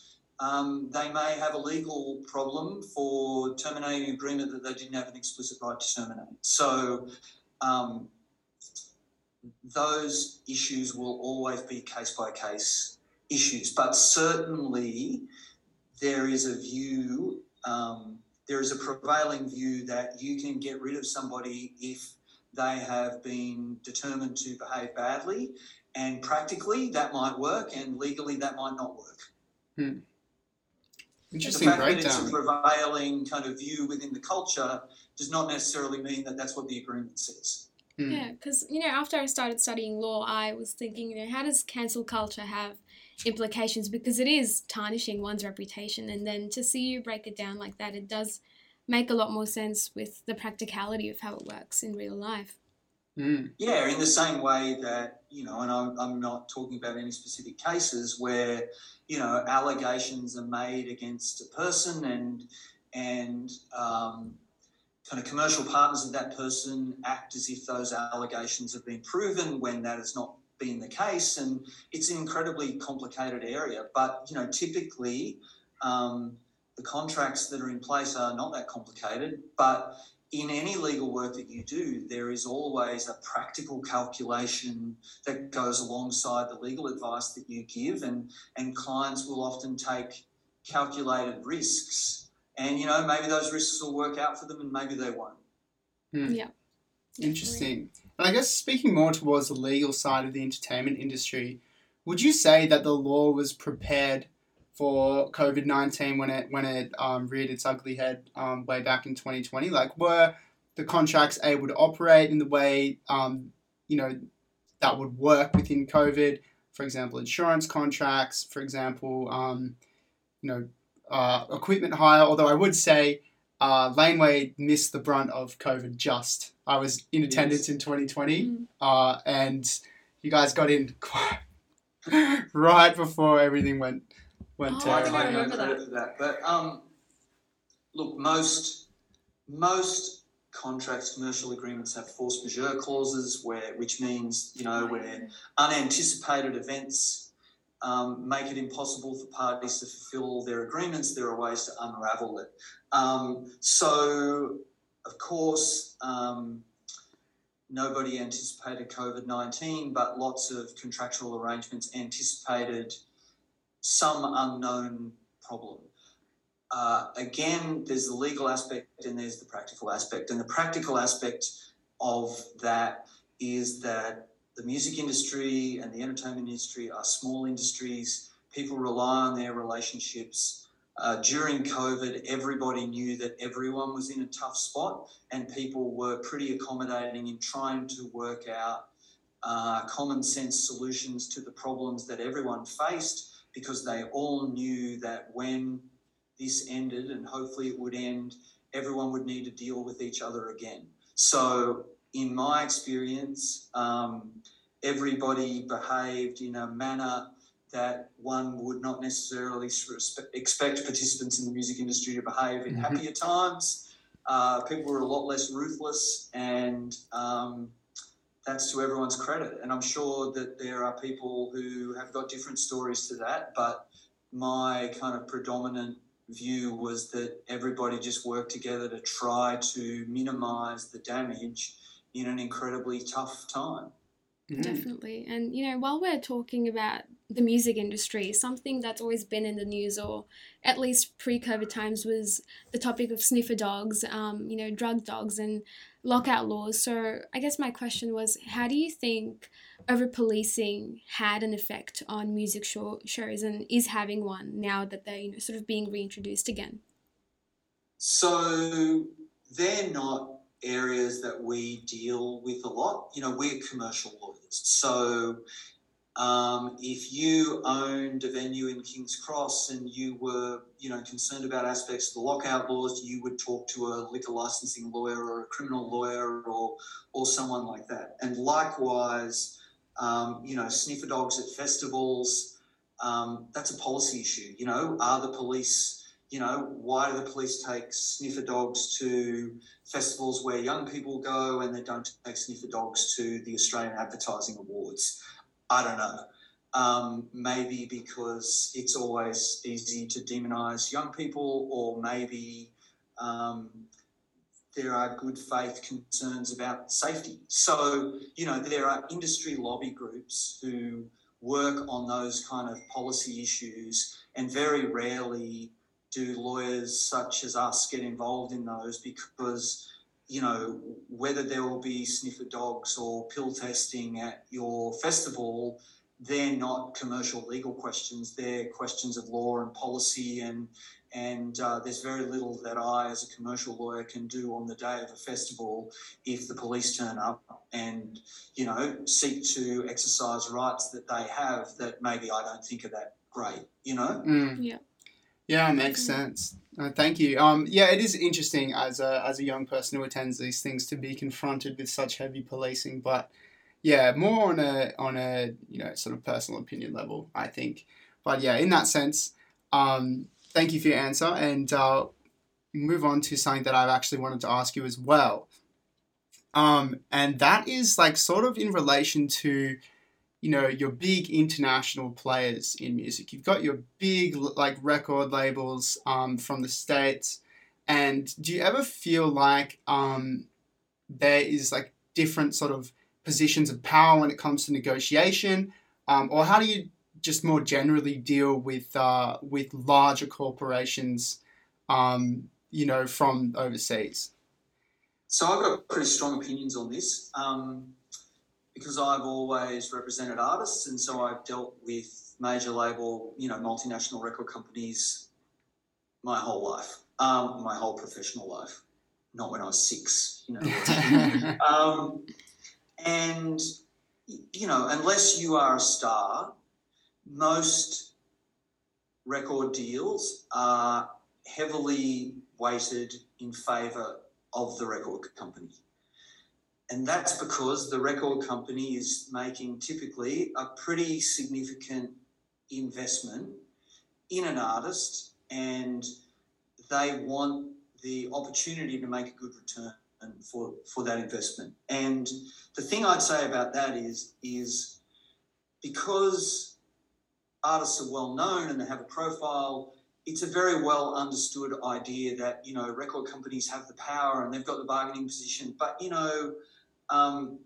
um, they may have a legal problem for terminating an agreement that they didn't have an explicit right to terminate. So, um, those issues will always be case by case issues. But certainly, there is a view, um, there is a prevailing view that you can get rid of somebody if they have been determined to behave badly. And practically, that might work, and legally, that might not work. Hmm. The Interesting fact that it's a prevailing kind of view within the culture does not necessarily mean that that's what the agreement says. Hmm. Yeah, because you know, after I started studying law, I was thinking, you know, how does cancel culture have implications? Because it is tarnishing one's reputation, and then to see you break it down like that, it does make a lot more sense with the practicality of how it works in real life. Hmm. Yeah, in the same way that, you know, and I'm, I'm not talking about any specific cases where, you know, allegations are made against a person and, and, um, kind of commercial partners of that person act as if those allegations have been proven when that is not been the case. And it's an incredibly complicated area. But, you know, typically um, the contracts that are in place are not that complicated. But in any legal work that you do, there is always a practical calculation that goes alongside the legal advice that you give, and, and clients will often take calculated risks. And you know, maybe those risks will work out for them and maybe they won't. Hmm. Yeah. Interesting. And I guess speaking more towards the legal side of the entertainment industry, would you say that the law was prepared for COVID nineteen when it when it um, reared its ugly head um, way back in twenty twenty? Like, were the contracts able to operate in the way um, you know that would work within COVID? For example, insurance contracts. For example, um, you know, uh, equipment hire. Although I would say uh, Laneway missed the brunt of COVID just. I was in attendance in 2020, Mm. uh, and you guys got in *laughs* quite right before everything went went Oh, I I terrible. think I take no remember credit for that. But um, look, most most contracts, commercial agreements have force majeure clauses, where which means you know where unanticipated events um, make it impossible for parties to fulfil their agreements. There are ways to unravel it. Um, so, of course. Um, Nobody anticipated COVID 19, but lots of contractual arrangements anticipated some unknown problem. Uh, again, there's the legal aspect and there's the practical aspect. And the practical aspect of that is that the music industry and the entertainment industry are small industries. People rely on their relationships. Uh, during COVID, everybody knew that everyone was in a tough spot, and people were pretty accommodating in trying to work out uh, common sense solutions to the problems that everyone faced because they all knew that when this ended, and hopefully it would end, everyone would need to deal with each other again. So, in my experience, um, everybody behaved in a manner that one would not necessarily expect participants in the music industry to behave in Mhm. happier times. Uh, people were a lot less ruthless, and um, that's to everyone's credit. And I'm sure that there are people who have got different stories to that, but my kind of predominant view was that everybody just worked together to try to minimize the damage in an incredibly tough time. Mhm. Definitely. And, you know, while we're talking about the music industry, something that's always been in the news, or at least pre COVID times, was the topic of sniffer dogs, um, you know, drug dogs and lockout laws. So I guess my question was how do you think over policing had an effect on music show- shows and is having one now that they're, you know, sort of being reintroduced again? So they're not areas that we deal with a lot. You know, we're commercial lawyers. So um, if you owned a venue in King's Cross and you were, you know, concerned about aspects of the lockout laws, you would talk to a liquor licensing lawyer or a criminal lawyer or or someone like that. And likewise, um, you know, sniffer dogs at festivals. Um, that's a policy issue. You know, are the police you know, why do the police take sniffer dogs to festivals where young people go and they don't take sniffer dogs to the Australian Advertising Awards? I don't know. Um, maybe because it's always easy to demonise young people, or maybe um, there are good faith concerns about safety. So, you know, there are industry lobby groups who work on those kind of policy issues, and very rarely do lawyers such as us get involved in those because, you know, whether there will be sniffer dogs or pill testing at your festival, they're not commercial legal questions. They're questions of law and policy and and uh, there's very little that I, as a commercial lawyer, can do on the day of a festival if the police turn up and you know seek to exercise rights that they have that maybe I don't think are that great. You know. Mm. Yeah. Yeah, makes sense. Uh, thank you. Um, yeah, it is interesting as a as a young person who attends these things to be confronted with such heavy policing, but yeah, more on a on a you know sort of personal opinion level, I think. But yeah, in that sense, um, thank you for your answer, and uh, move on to something that I've actually wanted to ask you as well. Um, and that is like sort of in relation to, you know, your big international players in music. You've got your big like record labels um, from the states, and do you ever feel like um, there is like different sort of positions of power when it comes to negotiation, um, or how do you just more generally deal with uh, with larger corporations, um, you know, from overseas? So I've got pretty strong opinions on this um, because I've always represented artists, and so I've dealt with major label, you know, multinational record companies my whole life, um, my whole professional life. Not when I was six, you know. *laughs* um, and you know, unless you are a star, most record deals are heavily weighted in favour of the record company. And that's because the record company is making typically a pretty significant investment in an artist and they want the opportunity to make a good return for, for that investment. And the thing I'd say about that is, is because artists are well known and they have a profile, it's a very well understood idea that you know record companies have the power and they've got the bargaining position. But you know, um,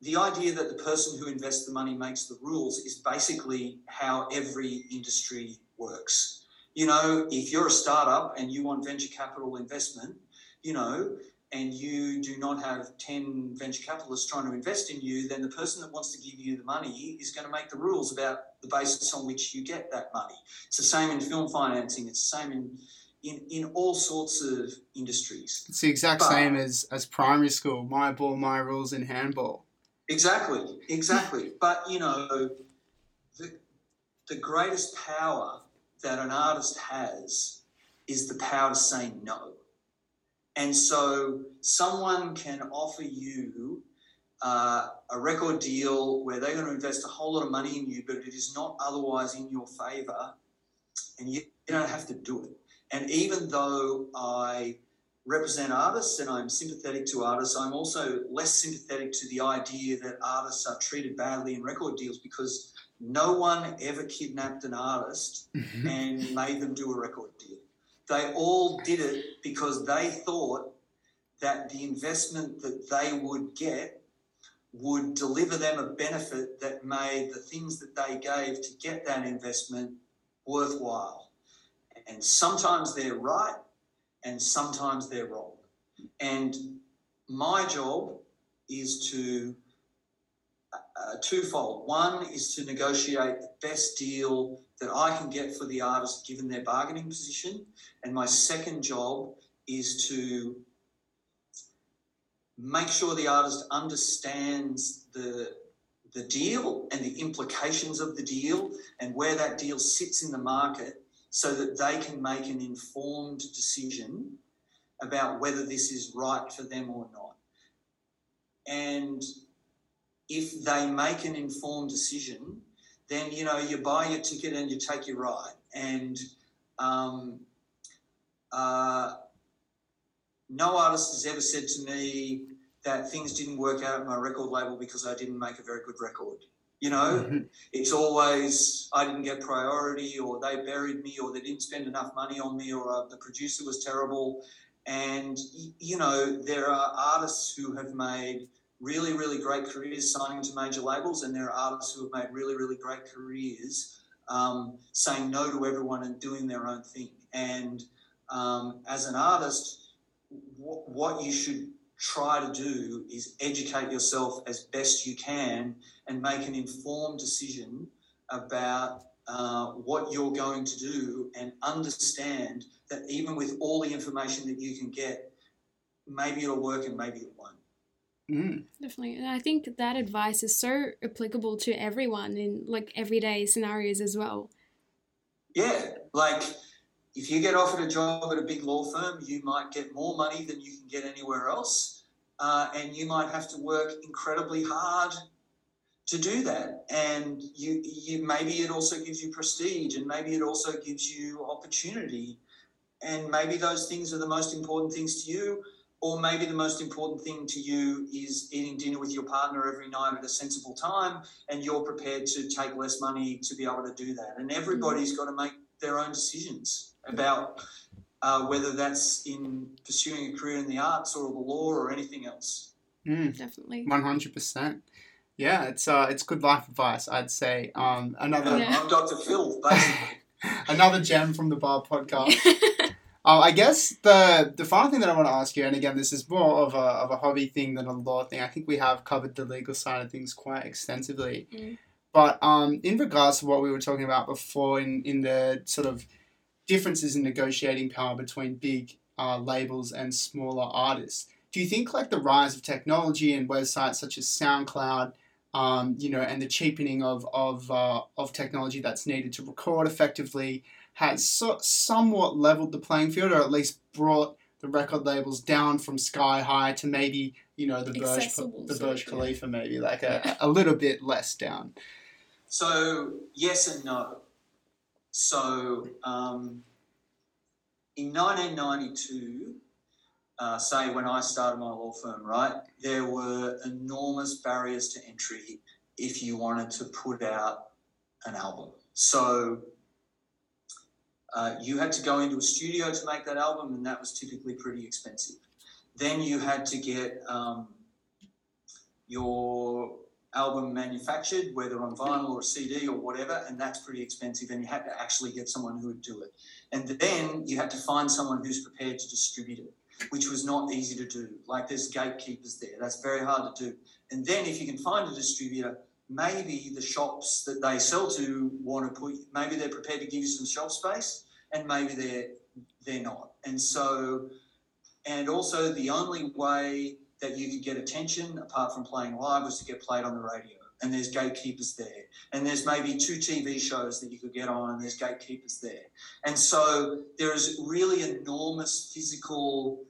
the idea that the person who invests the money makes the rules is basically how every industry works. You know, if you're a startup and you want venture capital investment, you know, and you do not have 10 venture capitalists trying to invest in you, then the person that wants to give you the money is going to make the rules about the basis on which you get that money. It's the same in film financing, it's the same in in, in all sorts of industries. It's the exact but, same as, as primary school, my ball, my rules in handball. Exactly, exactly. *laughs* but you know, the, the greatest power that an artist has is the power to say no and so someone can offer you uh, a record deal where they're going to invest a whole lot of money in you, but it is not otherwise in your favor, and you, you don't have to do it. And even though I represent artists and I'm sympathetic to artists, I'm also less sympathetic to the idea that artists are treated badly in record deals because no one ever kidnapped an artist mm-hmm. and made them do a record deal. They all did it because they thought that the investment that they would get would deliver them a benefit that made the things that they gave to get that investment worthwhile. And sometimes they're right and sometimes they're wrong. And my job is to uh, twofold. One is to negotiate the best deal that I can get for the artist given their bargaining position. And my second job is to make sure the artist understands the the deal and the implications of the deal and where that deal sits in the market so that they can make an informed decision about whether this is right for them or not. And if they make an informed decision, then you know you buy your ticket and you take your ride. And um, uh, no artist has ever said to me that things didn't work out at my record label because I didn't make a very good record. You know, mm-hmm. it's always I didn't get priority, or they buried me, or they didn't spend enough money on me, or uh, the producer was terrible. And, you know, there are artists who have made really, really great careers signing to major labels, and there are artists who have made really, really great careers um, saying no to everyone and doing their own thing. And um, as an artist, w- what you should try to do is educate yourself as best you can and make an informed decision about uh, what you're going to do and understand that even with all the information that you can get, maybe it'll work and maybe it won't. Mm. Definitely. And I think that advice is so applicable to everyone in like everyday scenarios as well. Yeah, like if you get offered a job at a big law firm, you might get more money than you can get anywhere else. Uh, and you might have to work incredibly hard to do that. And you, you maybe it also gives you prestige, and maybe it also gives you opportunity. And maybe those things are the most important things to you, or maybe the most important thing to you is eating dinner with your partner every night at a sensible time, and you're prepared to take less money to be able to do that. And everybody's got to make their own decisions about uh, whether that's in pursuing a career in the arts or the law or anything else. Mm. Definitely. One hundred percent. Yeah, it's uh, it's good life advice. I'd say. Um, another Yeah. I'm Dr. Phil, basically. *laughs* another gem from the bar podcast. Uh, *laughs* I guess the the final thing that I want to ask you, and again, this is more of a, of a hobby thing than a law thing. I think we have covered the legal side of things quite extensively. Mm. But um, in regards to what we were talking about before, in, in the sort of differences in negotiating power between big uh, labels and smaller artists, do you think like the rise of technology and websites such as SoundCloud, um, you know, and the cheapening of of uh, of technology that's needed to record effectively has so, somewhat leveled the playing field, or at least brought the record labels down from sky high to maybe you know the Burj the sort of, Burj yeah. Khalifa, maybe like a, a little bit less down. So, yes and no. So, um, in 1992, uh, say when I started my law firm, right, there were enormous barriers to entry if you wanted to put out an album. So, uh, you had to go into a studio to make that album, and that was typically pretty expensive. Then you had to get um, your album manufactured, whether on vinyl or CD or whatever, and that's pretty expensive. And you had to actually get someone who would do it. And then you had to find someone who's prepared to distribute it, which was not easy to do. Like there's gatekeepers there. That's very hard to do. And then if you can find a distributor, maybe the shops that they sell to want to put, maybe they're prepared to give you some shelf space, and maybe they're they're not. And so, and also the only way that you could get attention apart from playing live was to get played on the radio. And there's gatekeepers there. And there's maybe two TV shows that you could get on, and there's gatekeepers there. And so there is really enormous physical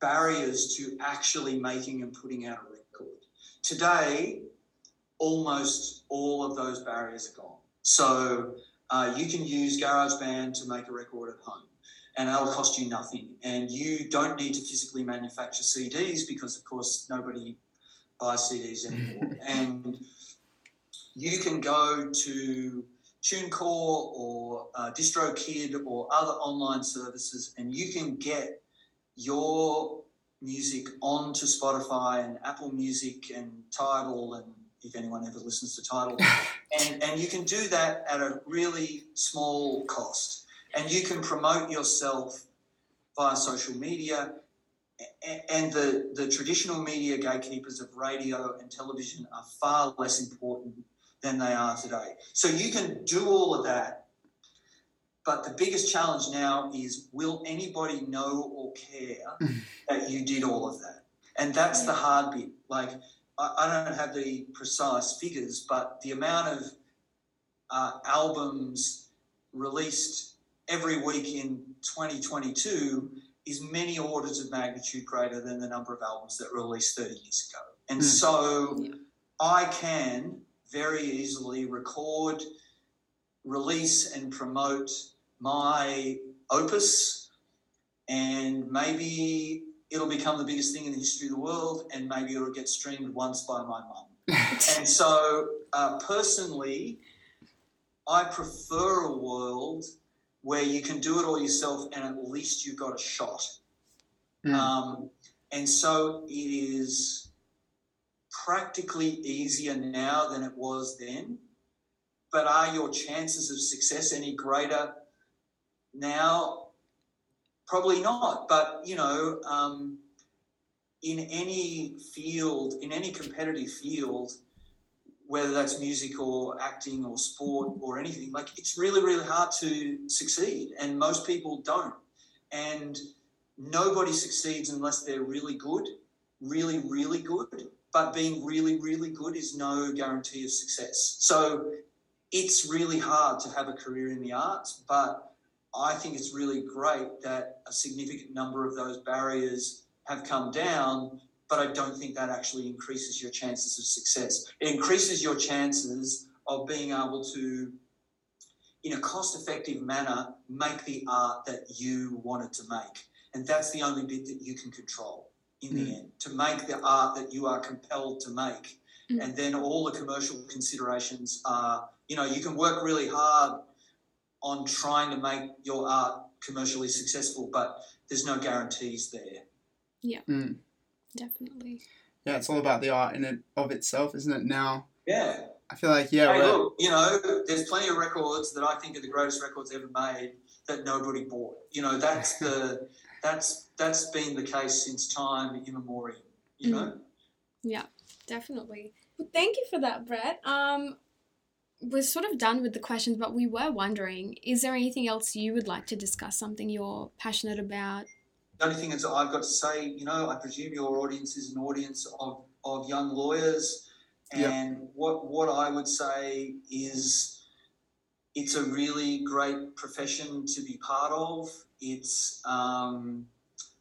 barriers to actually making and putting out a record. Today, almost all of those barriers are gone. So uh, you can use GarageBand to make a record at home and that'll cost you nothing. And you don't need to physically manufacture CDs because, of course, nobody buys CDs anymore. *laughs* and you can go to TuneCore or uh, DistroKid or other online services, and you can get your music onto Spotify and Apple Music and Tidal, and if anyone ever listens to Tidal, *laughs* and and you can do that at a really small cost. And you can promote yourself via social media and the, the traditional media gatekeepers of radio and television are far less important than they are today. So you can do all of that, but the biggest challenge now is will anybody know or care *laughs* that you did all of that? And that's the hard bit. Like, I, I don't have the precise figures, but the amount of uh, albums released every week in 2022 is many orders of magnitude greater than the number of albums that were released 30 years ago. And Mm. so Yeah. I can very easily record, release, and promote my opus, and maybe it'll become the biggest thing in the history of the world, and maybe it'll get streamed once by my mum. *laughs* And so, uh, personally, I prefer a world where you can do it all yourself and at least you've got a shot. Mm. Um, and so it is practically easier now than it was then. But are your chances of success any greater now? Probably not. But, you know, um, in any field, in any competitive field, whether that's music or acting or sport or anything, like it's really, really hard to succeed. And most people don't. And nobody succeeds unless they're really good, really, really good. But being really, really good is no guarantee of success. So it's really hard to have a career in the arts, but I think it's really great that a significant number of those barriers have come down, but I don't think that actually increases your chances of success. It increases your chances of being able to, in a cost effective manner, make the art that you wanted to make. And that's the only bit that you can control in the end, to make the art that you are compelled to make. Mm. And then all the commercial considerations are, you know, you can work really hard on trying to make your art commercially successful, but there's no guarantees there. Mm. Definitely. Yeah, it's all about the art in it of itself, isn't it? Now, Yeah. I feel like yeah, hey, look, you know, there's plenty of records that I think are the greatest records ever made that nobody bought. You know, that's *laughs* the that's that's been the case since time immemorial. You know. Yeah, definitely. Well, thank you for that, Brett. Um, we're sort of done with the questions, but we were wondering: is there anything else you would like to discuss? Something you're passionate about? The only thing is I've got to say, you know, I presume your audience is an audience of, of young lawyers. Yep. And what, what I would say is it's a really great profession to be part of. It's um,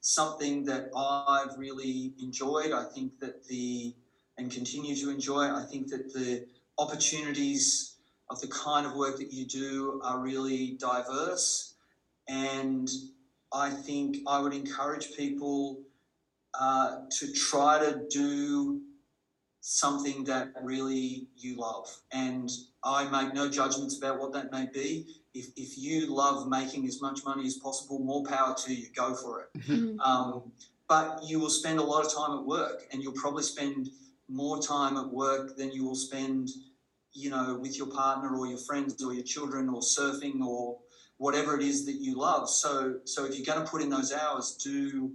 something that I've really enjoyed. I think that the, and continue to enjoy, I think that the opportunities of the kind of work that you do are really diverse. And I think I would encourage people uh, to try to do something that really you love. And I make no judgments about what that may be. If, if you love making as much money as possible, more power to you, go for it. Mm. Um, but you will spend a lot of time at work, and you'll probably spend more time at work than you will spend, you know, with your partner or your friends or your children or surfing or whatever it is that you love. So, so if you're going to put in those hours, do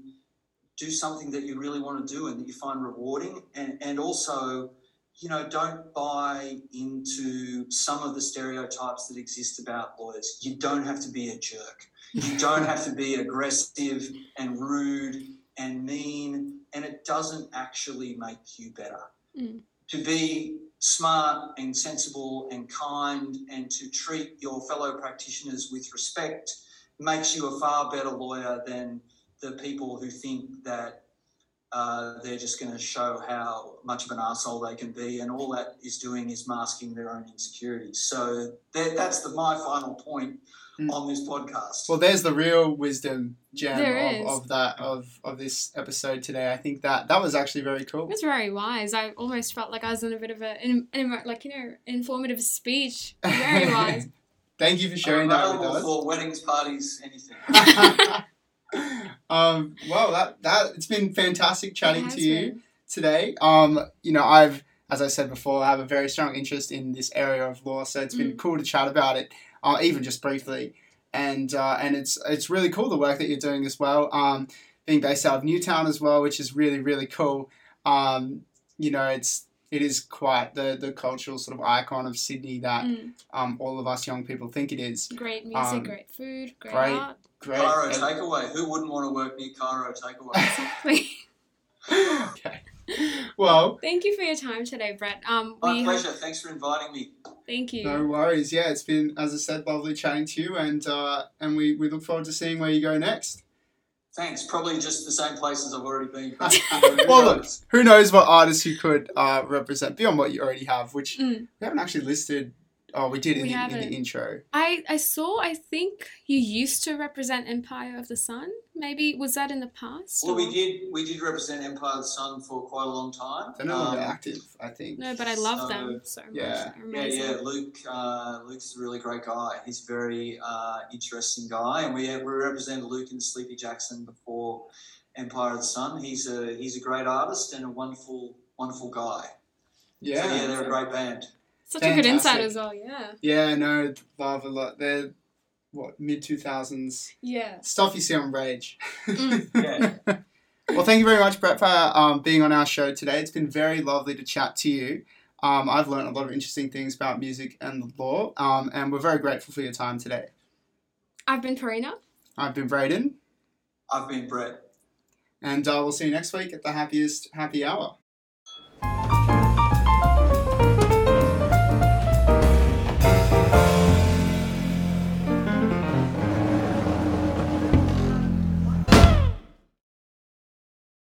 do something that you really want to do and that you find rewarding, and and also, you know, don't buy into some of the stereotypes that exist about lawyers. You don't have to be a jerk. You *laughs* don't have to be aggressive and rude and mean, and it doesn't actually make you better. Mm. To be smart and sensible and kind and to treat your fellow practitioners with respect makes you a far better lawyer than the people who think that uh, they're just going to show how much of an asshole they can be, and all that is doing is masking their own insecurities. So that, that's the, my final point Mm. on this podcast. Well, there's the real wisdom gem There is. of, of that of of this episode today. I think that that was actually very cool. That's very wise. I almost felt like I was in a bit of a, in, in, like you know, informative speech. Very *laughs* wise. Thank you for sharing that with us. for weddings, parties, anything. *laughs* um, well, that that it's been fantastic chatting It has to you been. today. Um, you know, I've as I said before, I have a very strong interest in this area of law, so it's been Mm. cool to chat about it, uh, even just briefly. And uh, and it's it's really cool the work that you're doing as well. Um, being based out of Newtown as well, which is really really cool. Um, you know, it's it is quite the the cultural sort of icon of Sydney that Mm. um, all of us young people think it is. Great music, Um, great food, great, great. art. Great. Cairo Takeaway. Who wouldn't want to work near Cairo Takeaway? Exactly. *laughs* okay. *laughs* Well, Thank you for your time today, Brett. Um, My we pleasure. Thanks for inviting me. thank you. no worries. Yeah, it's been, as I said, lovely chatting to you, and uh, and we, we look forward to seeing where you go next. Thanks. Probably just the same places I've already been. *laughs* Well, look, who knows what artists you could uh, represent beyond what you already have, which Mm. we haven't actually listed. Oh, we did in, We the, in the intro. I I saw. I think you used to represent Empire of the Sun. Maybe was that in the past? Well, or- we did. We did represent Empire of the Sun for quite a long time. They're no longer Um, active, I think. No, but I love So, them so much. yeah. They're Yeah, yeah. Luke, uh, Luke's a really great guy. He's a very uh, interesting guy, and we we represented Luke in Sleepy Jackson before, Empire of the Sun. He's a he's a great artist and a wonderful wonderful guy. Yeah. So, yeah, they're a great band. Such a good insight as well. Yeah. Yeah, no, love a lot. They're what mid two thousands Yeah. stuff you see on Rage. *laughs* Mm. Yeah. well, thank you very much, Brett, for um, being on our show today. It's been very lovely to chat to you. Um, I've learned a lot of interesting things about music and the law, um, and we're very grateful for your time today. I've been Parinaa. I've been Brayden, I've been Brett. and uh, we'll see you next week at the happiest happy hour.